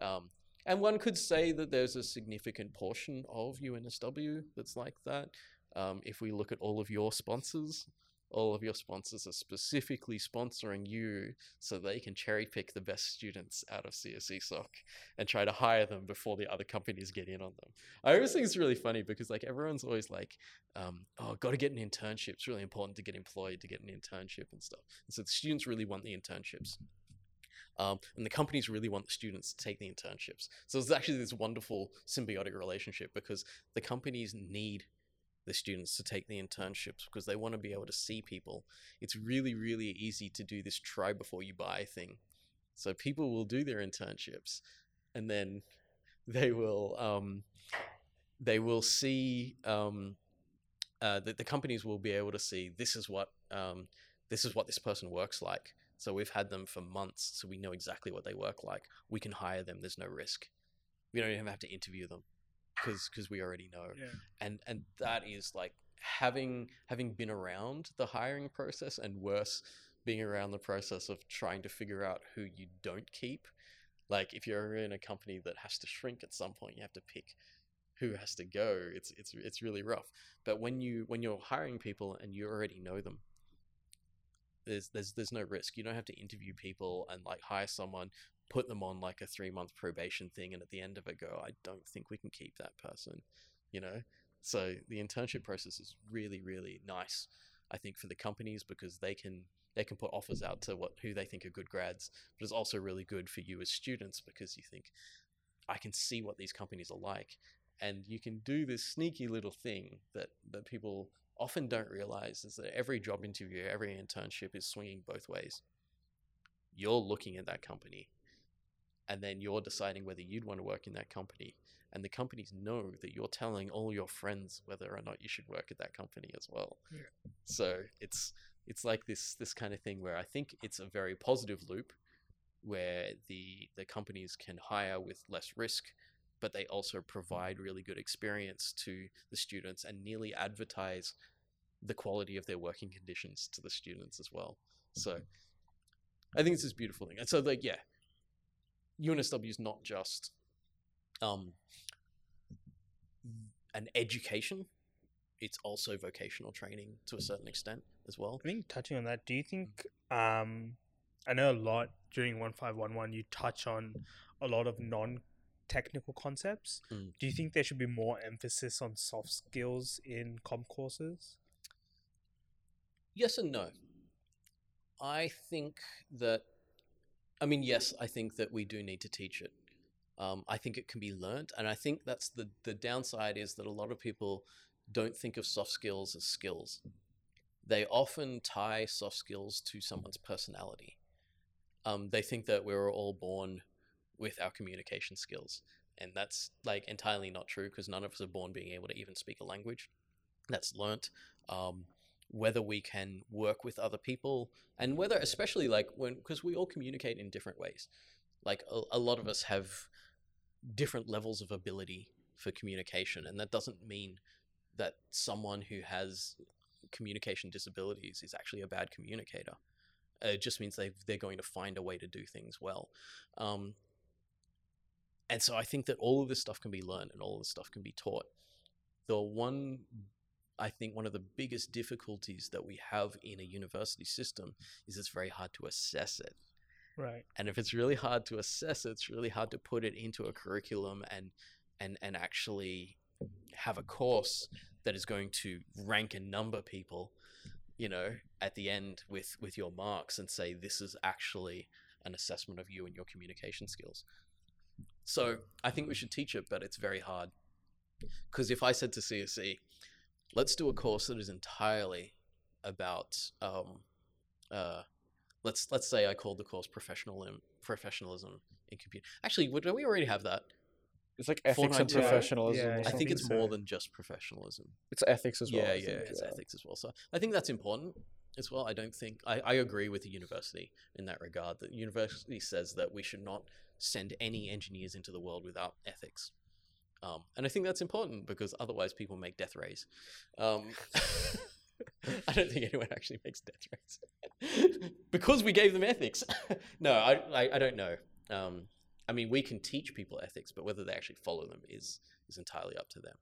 Um, and one could say that there's a significant portion of UNSW that's like that. Um, if we look at all of your sponsors, all of your sponsors are specifically sponsoring you so they can cherry pick the best students out of CSESoc and try to hire them before the other companies get in on them. I always think it's really funny because like everyone's always like, um, oh, got to get an internship. It's really important to get employed to get an internship and stuff. And so the students really want the internships. Um, and the companies really want the students to take the internships. So it's actually this wonderful symbiotic relationship because the companies need the students to take the internships because they want to be able to see people. It's really, really easy to do this try before you buy thing. So people will do their internships and then they will um, they will see um, uh, that the companies will be able to see this is what um, this is what this person works like so we've had them for months, so we know exactly what they work like. We can hire them. There's no risk. We don't even have to interview them because because we already know. Yeah. And and that is like having having been around the hiring process and worse being around the process of trying to figure out who you don't keep. Like if you're in a company that has to shrink at some point, you have to pick who has to go. It's it's it's really rough. But when you when you're hiring people and you already know them, there's there's there's no risk. You don't have to interview people and like hire someone, put them on like a three month probation thing, and at the end of it go, I don't think we can keep that person. You know, so the internship process is really really nice. I think for the companies because they can they can put offers out to what who they think are good grads, but it's also really good for you as students because you think I can see what these companies are like, and you can do this sneaky little thing that that people often don't realize is that every job interview, every internship is swinging both ways. You're looking at that company and then you're deciding whether you'd want to work in that company. And the companies know that you're telling all your friends whether or not you should work at that company as well. Yeah. So it's it's like this this kind of thing where I think it's a very positive loop where the the companies can hire with less risk but they also provide really good experience to the students and nearly advertise the quality of their working conditions to the students as well. So mm-hmm. I think it's this beautiful thing. And so like yeah, UNSW is not just um an education, it's also vocational training to a certain extent as well. I think touching on that, do you think um I know a lot during 1511 you touch on a lot of non technical concepts. Mm. Do you think there should be more emphasis on soft skills in comp courses? Yes and no. I think that, I mean, yes, I think that we do need to teach it. Um, I think it can be learnt, and I think that's the the downside is that a lot of people don't think of soft skills as skills. They often tie soft skills to someone's personality. Um, they think that we were all born with our communication skills, and that's like entirely not true because none of us are born being able to even speak a language. That's learnt. Um, whether we can work with other people and whether especially like when because we all communicate in different ways. Like a, a, lot of us have different levels of ability for communication and that doesn't mean that someone who has communication disabilities is actually a bad communicator. It just means they they're going to find a way to do things well. Um, and so i think that all of this stuff can be learned and all of this stuff can be taught. The one I think one of the biggest difficulties that we have in a university system is it's very hard to assess it. Right. And if it's really hard to assess it, it's really hard to put it into a curriculum and and and actually have a course that is going to rank and number people, you know, at the end with with your marks and say this is actually an assessment of you and your communication skills. So I think we should teach it, but it's very hard. Because if I said to CSE, let's do a course that is entirely about um, uh, let's let's say I called the course professional professionalism in computer. Actually, don't we already have that? It's like ethics and professionalism. Yeah, I think it's so. more than just professionalism. It's ethics as well. Yeah, I yeah, think, it's ethics as well. So I think that's important as well. I don't think I, I agree with the university in that regard. The university says that we should not send any engineers into the world without ethics. Um, and I think that's important because otherwise people make death rays. Um, I don't think anyone actually makes death rays because we gave them ethics. no, I, I, I, don't know. Um, I mean, we can teach people ethics, but whether they actually follow them is is entirely up to them.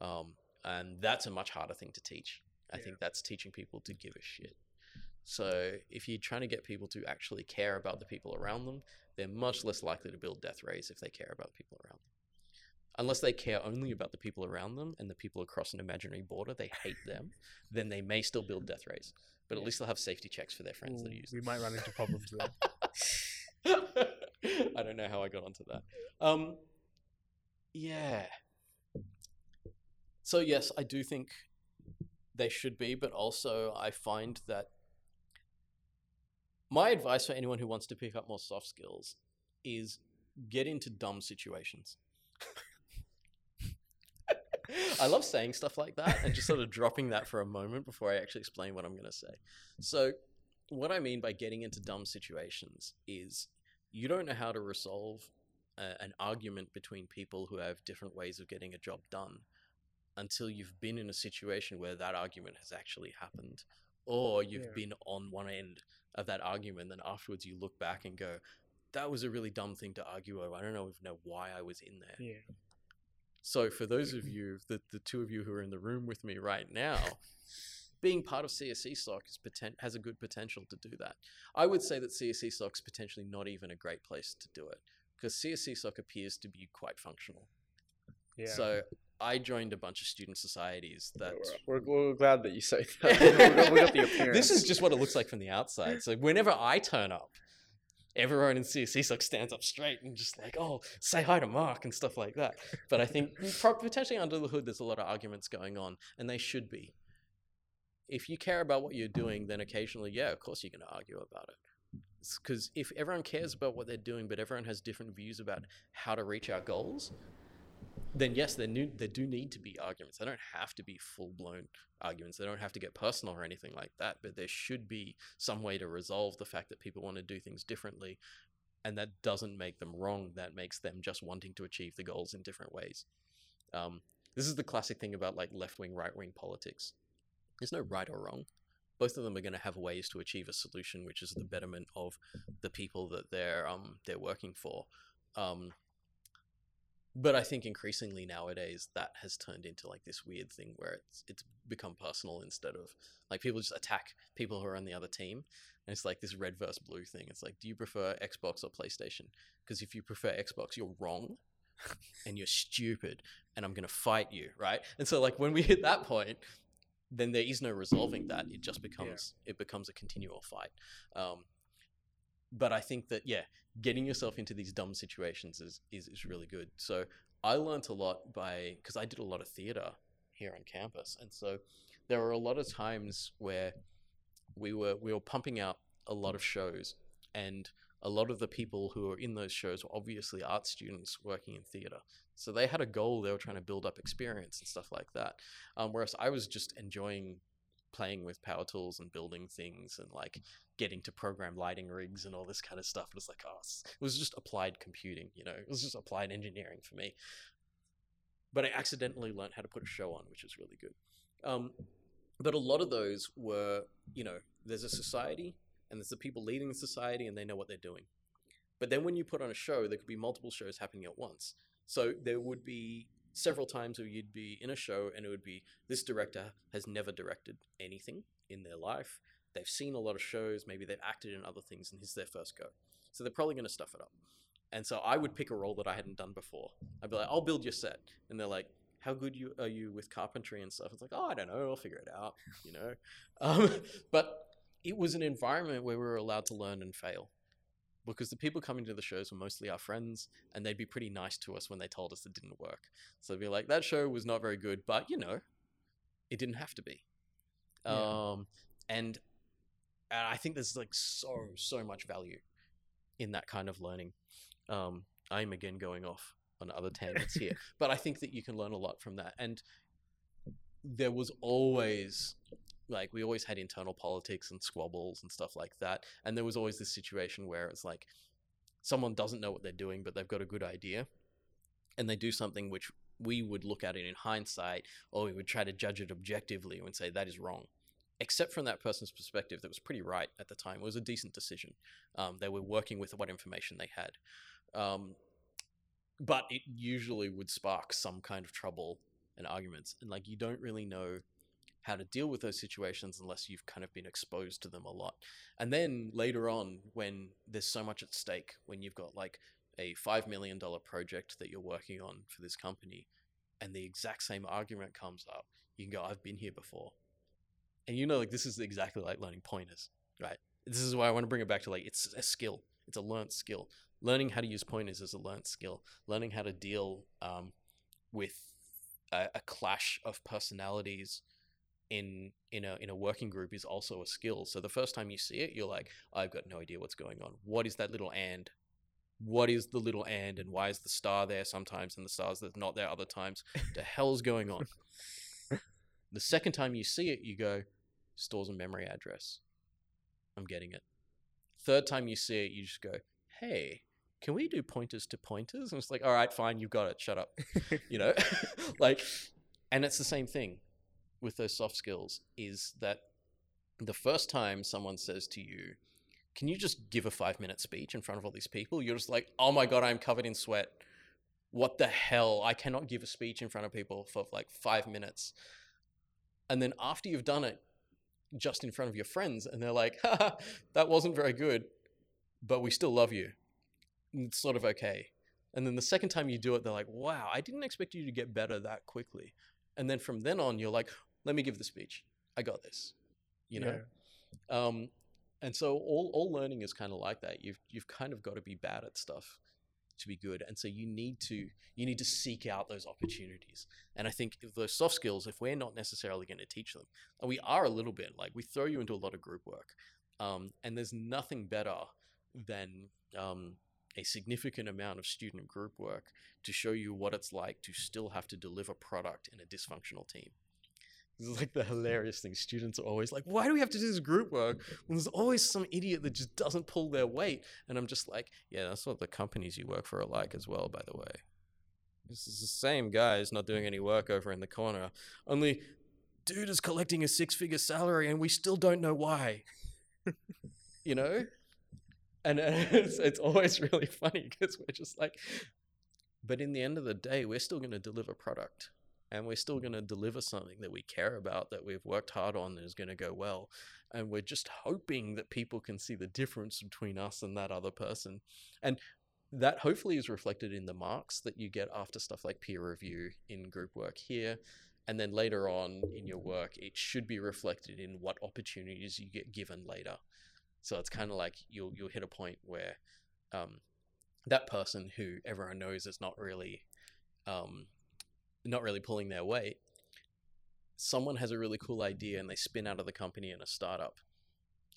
Um, and that's a much harder thing to teach. I yeah. think that's teaching people to give a shit. So if you're trying to get people to actually care about the people around them, they're much less likely to build death rays if they care about the people around them unless they care only about the people around them and the people across an imaginary border, they hate them, then they may still build death rays. But at least they'll have safety checks for their friends Ooh, that use We them. We might run into problems there. I don't know how I got onto that. Um, yeah. So yes, I do think they should be, but also I find that my advice for anyone who wants to pick up more soft skills is get into dumb situations. I love saying stuff like that and just sort of dropping that for a moment before I actually explain what I'm going to say. So, what I mean by getting into dumb situations is you don't know how to resolve a, an argument between people who have different ways of getting a job done until you've been in a situation where that argument has actually happened or you've yeah. been on one end of that argument then afterwards you look back and go that was a really dumb thing to argue over i don't know, know why i was in there yeah so for those of mm-hmm. you, the, the two of you who are in the room with me right now, being part of CSESoc is has a good potential to do that. I would say that CSESoc is potentially not even a great place to do it because CSESoc appears to be quite functional. Yeah. So I joined a bunch of student societies that. We're, we're, we're glad that you say that. we, got, we got the appearance. This is just what it looks like from the outside. So whenever I turn up, everyone in CSE like stands up straight and just like, oh, say hi to Mark and stuff like that. But I think potentially under the hood, there's a lot of arguments going on, and they should be. If you care about what you're doing, then occasionally, yeah, of course you're going to argue about it. Because if everyone cares about what they're doing, but everyone has different views about how to reach our goals, then yes, there, new, there do need to be arguments. They don't have to be full blown arguments. They don't have to get personal or anything like that. But there should be some way to resolve the fact that people want to do things differently, and that doesn't make them wrong. That makes them just wanting to achieve the goals in different ways. Um, this is the classic thing about like left wing, right wing politics. There's no right or wrong. Both of them are going to have ways to achieve a solution, which is the betterment of the people that they're um, they're working for. Um, but I think increasingly nowadays that has turned into like this weird thing where it's it's become personal instead of like people just attack people who are on the other team, and it's like this red versus blue thing. It's like, do you prefer Xbox or PlayStation? Because if you prefer Xbox, you're wrong, and you're stupid, and I'm gonna fight you, right? And so like when we hit that point, then there is no resolving that. It just becomes it becomes a continual fight. Um, but I think that yeah, getting yourself into these dumb situations is is, is really good. So I learned a lot by because I did a lot of theater here on campus, and so there were a lot of times where we were we were pumping out a lot of shows, and a lot of the people who were in those shows were obviously art students working in theater. So they had a goal; they were trying to build up experience and stuff like that. Um, whereas I was just enjoying playing with power tools and building things and like getting to program lighting rigs and all this kind of stuff. It was like, oh, it was just applied computing, you know, it was just applied engineering for me. But I accidentally learned how to put a show on, which was really good. Um, but a lot of those were, you know, there's a society and there's the people leading the society and they know what they're doing. But then when you put on a show, there could be multiple shows happening at once. So there would be several times where you'd be in a show and it would be this director has never directed anything in their life. They've seen a lot of shows, maybe they've acted in other things, and this is their first go. So they're probably going to stuff it up. And so I would pick a role that I hadn't done before. I'd be like, I'll build your set. And they're like, how good you are you with carpentry and stuff? It's like, oh, I don't know, I'll figure it out, you know. Um, but it was an environment where we were allowed to learn and fail because the people coming to the shows were mostly our friends and they'd be pretty nice to us when they told us it didn't work. So they'd be like, that show was not very good, but you know, it didn't have to be. Yeah. Um, and, and I think there's like so, so much value in that kind of learning. Um, I'm again going off on other tangents here, but I think that you can learn a lot from that. And there was always like we always had internal politics and squabbles and stuff like that and there was always this situation where it's like someone doesn't know what they're doing but they've got a good idea and they do something which we would look at it in hindsight or we would try to judge it objectively and say that is wrong. Except from that person's perspective that was pretty right at the time. It was a decent decision. Um, they were working with what information they had. Um, but it usually would spark some kind of trouble and arguments and like you don't really know how to deal with those situations unless you've kind of been exposed to them a lot. And then later on, when there's so much at stake, when you've got like a $5 million project that you're working on for this company, and the exact same argument comes up, you can go, I've been here before. And you know, like, this is exactly like learning pointers, right? This is why I want to bring it back to like, it's a skill, it's a learned skill. Learning how to use pointers is a learned skill. Learning how to deal um, with a, a clash of personalities in in a in a working group is also a skill. So the first time you see it, you're like, I've got no idea what's going on. What is that little and? What is the little and and why is the star there sometimes and the stars that's not there other times? the hell's going on? the second time you see it, you go, stores a memory address. I'm getting it. Third time you see it, you just go, hey, can we do pointers to pointers? And it's like, all right, fine, you've got it. Shut up. you know, like, and it's the same thing with those soft skills is that the first time someone says to you, Can you just give a five minute speech in front of all these people? You're just like, Oh my God, I'm covered in sweat. What the hell? I cannot give a speech in front of people for like five minutes. And then after you've done it, just in front of your friends, and they're like, that wasn't very good, but we still love you. It's sort of okay. And then the second time you do it, they're like, wow, I didn't expect you to get better that quickly. And then from then on, you're like, let me give the speech. I got this. You know? Yeah. Um, and so all, all learning is kind of like that. You've you've kind of got to be bad at stuff to be good. And so you need to you need to seek out those opportunities. And I think those soft skills, if we're not necessarily going to teach them, and we are a little bit, like we throw you into a lot of group work. Um, and there's nothing better than um, a significant amount of student group work to show you what it's like to still have to deliver product in a dysfunctional team. This is like the hilarious thing. Students are always like, why do we have to do this group work when there's always some idiot that just doesn't pull their weight? And I'm just like, yeah, that's what the companies you work for are like as well, by the way. This is the same guys not doing any work over in the corner. Only dude is collecting a six figure salary and we still don't know why. you know? And it's, it's always really funny because we're just like, but in the end of the day, we're still going to deliver product and we're still going to deliver something that we care about, that we've worked hard on, and is going to go well. And we're just hoping that people can see the difference between us and that other person. And that hopefully is reflected in the marks that you get after stuff like peer review in group work here. and then later on in your work, it should be reflected in what opportunities you get given later. So it's kind of like you'll you'll hit a point where um, that person who everyone knows is not really um, not really pulling their weight. Someone has a really cool idea and they spin out of the company in a startup,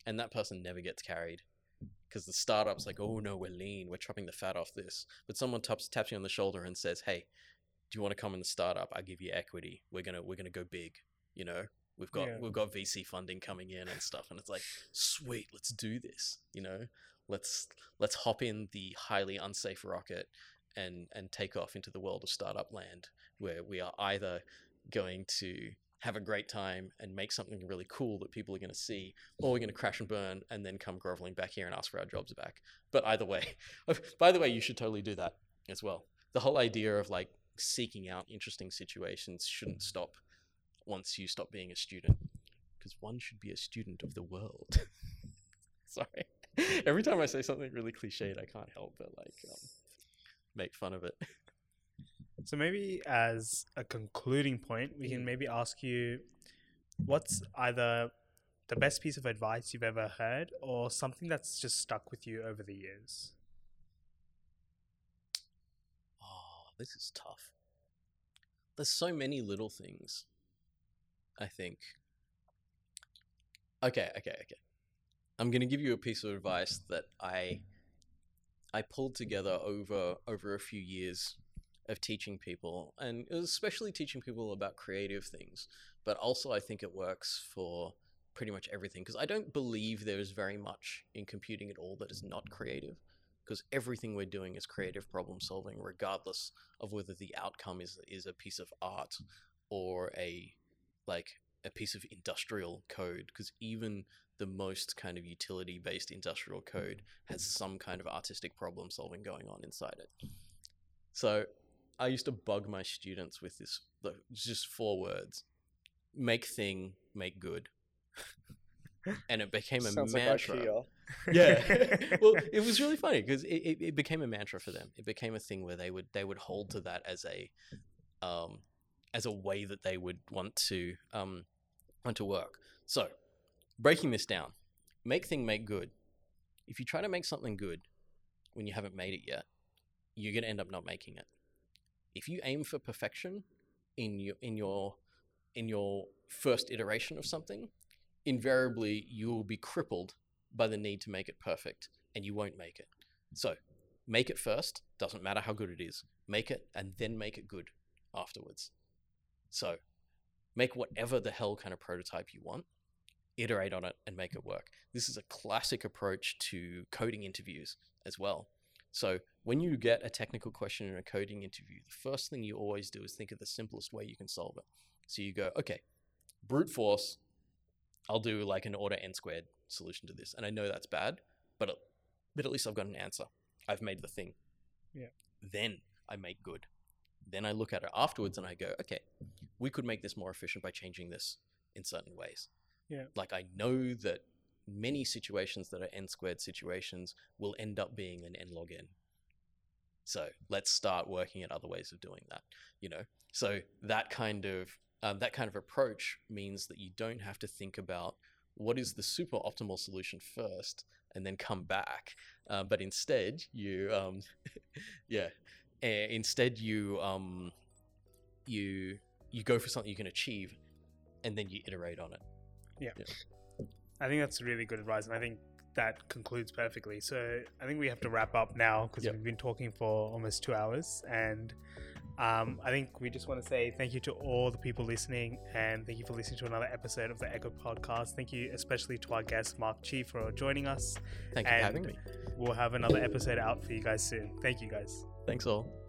and that person never gets carried because the startup's like, oh no, we're lean, we're chopping the fat off this. But someone taps taps you on the shoulder and says, hey, do you want to come in the startup? I give you equity. We're gonna we're gonna go big. You know, we've got Yeah. we've got VC funding coming in and stuff, and it's like, sweet, let's do this. You know, let's let's hop in the highly unsafe rocket and and take off into the world of startup land, where we are either going to have a great time and make something really cool that people are going to see, or we're going to crash and burn and then come groveling back here and ask for our jobs back. But either way, by the way, you should totally do that as well. The whole idea of like seeking out interesting situations shouldn't stop once you stop being a student, because one should be a student of the world. Sorry. Every time I say something really cliched, I can't help but like um, make fun of it. So maybe as a concluding point, we can maybe ask you what's either the best piece of advice you've ever heard or something that's just stuck with you over the years. Oh, this is tough. There's so many little things. I think. Okay, okay, okay. I'm gonna give you a piece of advice that I I pulled together mm-hmm. over over a few years of teaching people, and especially teaching people about creative things. But also, I think it works for pretty much everything because I don't believe there is very much in computing at all that is not creative because everything we're doing is creative problem solving regardless of whether the outcome is is a piece of art or a like a piece of industrial code because even the most kind of utility based industrial code has some kind of artistic problem solving going on inside it. So i used to bug my students with this just four words make thing make good. And it became a Sounds mantra. Like yeah. Well it was really funny because it, it, it became a mantra for them. It became a thing where they would they would hold to that as a um as a way that they would want to um want to work. So breaking this down make thing make good if you try to make something good when you haven't made it yet you're going to end up not making it if you aim for perfection in your in your in your first iteration of something invariably you will be crippled by the need to make it perfect and you won't make it. So, make it first, doesn't matter how good it is. Make it and then make it good afterwards. So, make whatever the hell kind of prototype you want, iterate on it and make it work. This is a classic approach to coding interviews as well. So, when you get a technical question in a coding interview, the first thing you always do is think of the simplest way you can solve it. So, you go, okay, brute force, I'll do like an order n squared solution to this. And I know that's bad, but at, but at least I've got an answer. I've made the thing. Yeah. Then I make good. Then I look at it afterwards and I go, okay, we could make this more efficient by changing this in certain ways. Yeah. Like I know that many situations that are n squared situations will end up being an n log n. So let's start working at other ways of doing that. You know, so that kind of um, that kind of approach means that you don't have to think about what is the super optimal solution first and then come back, uh, but instead you, um, yeah, instead you um, you you go for something you can achieve, and then you iterate on it. I think that's really good advice, and I think that concludes perfectly. So I think we have to wrap up now because Yep. we've been talking for almost two hours, and um, I think we just want to say thank you to all the people listening, and thank you for listening to another episode of the Echo Podcast. Thank you especially to our guest Mark Chee for joining us. Thank you for having And- me. We'll have another episode out for you guys soon. Thank you guys. Thanks all.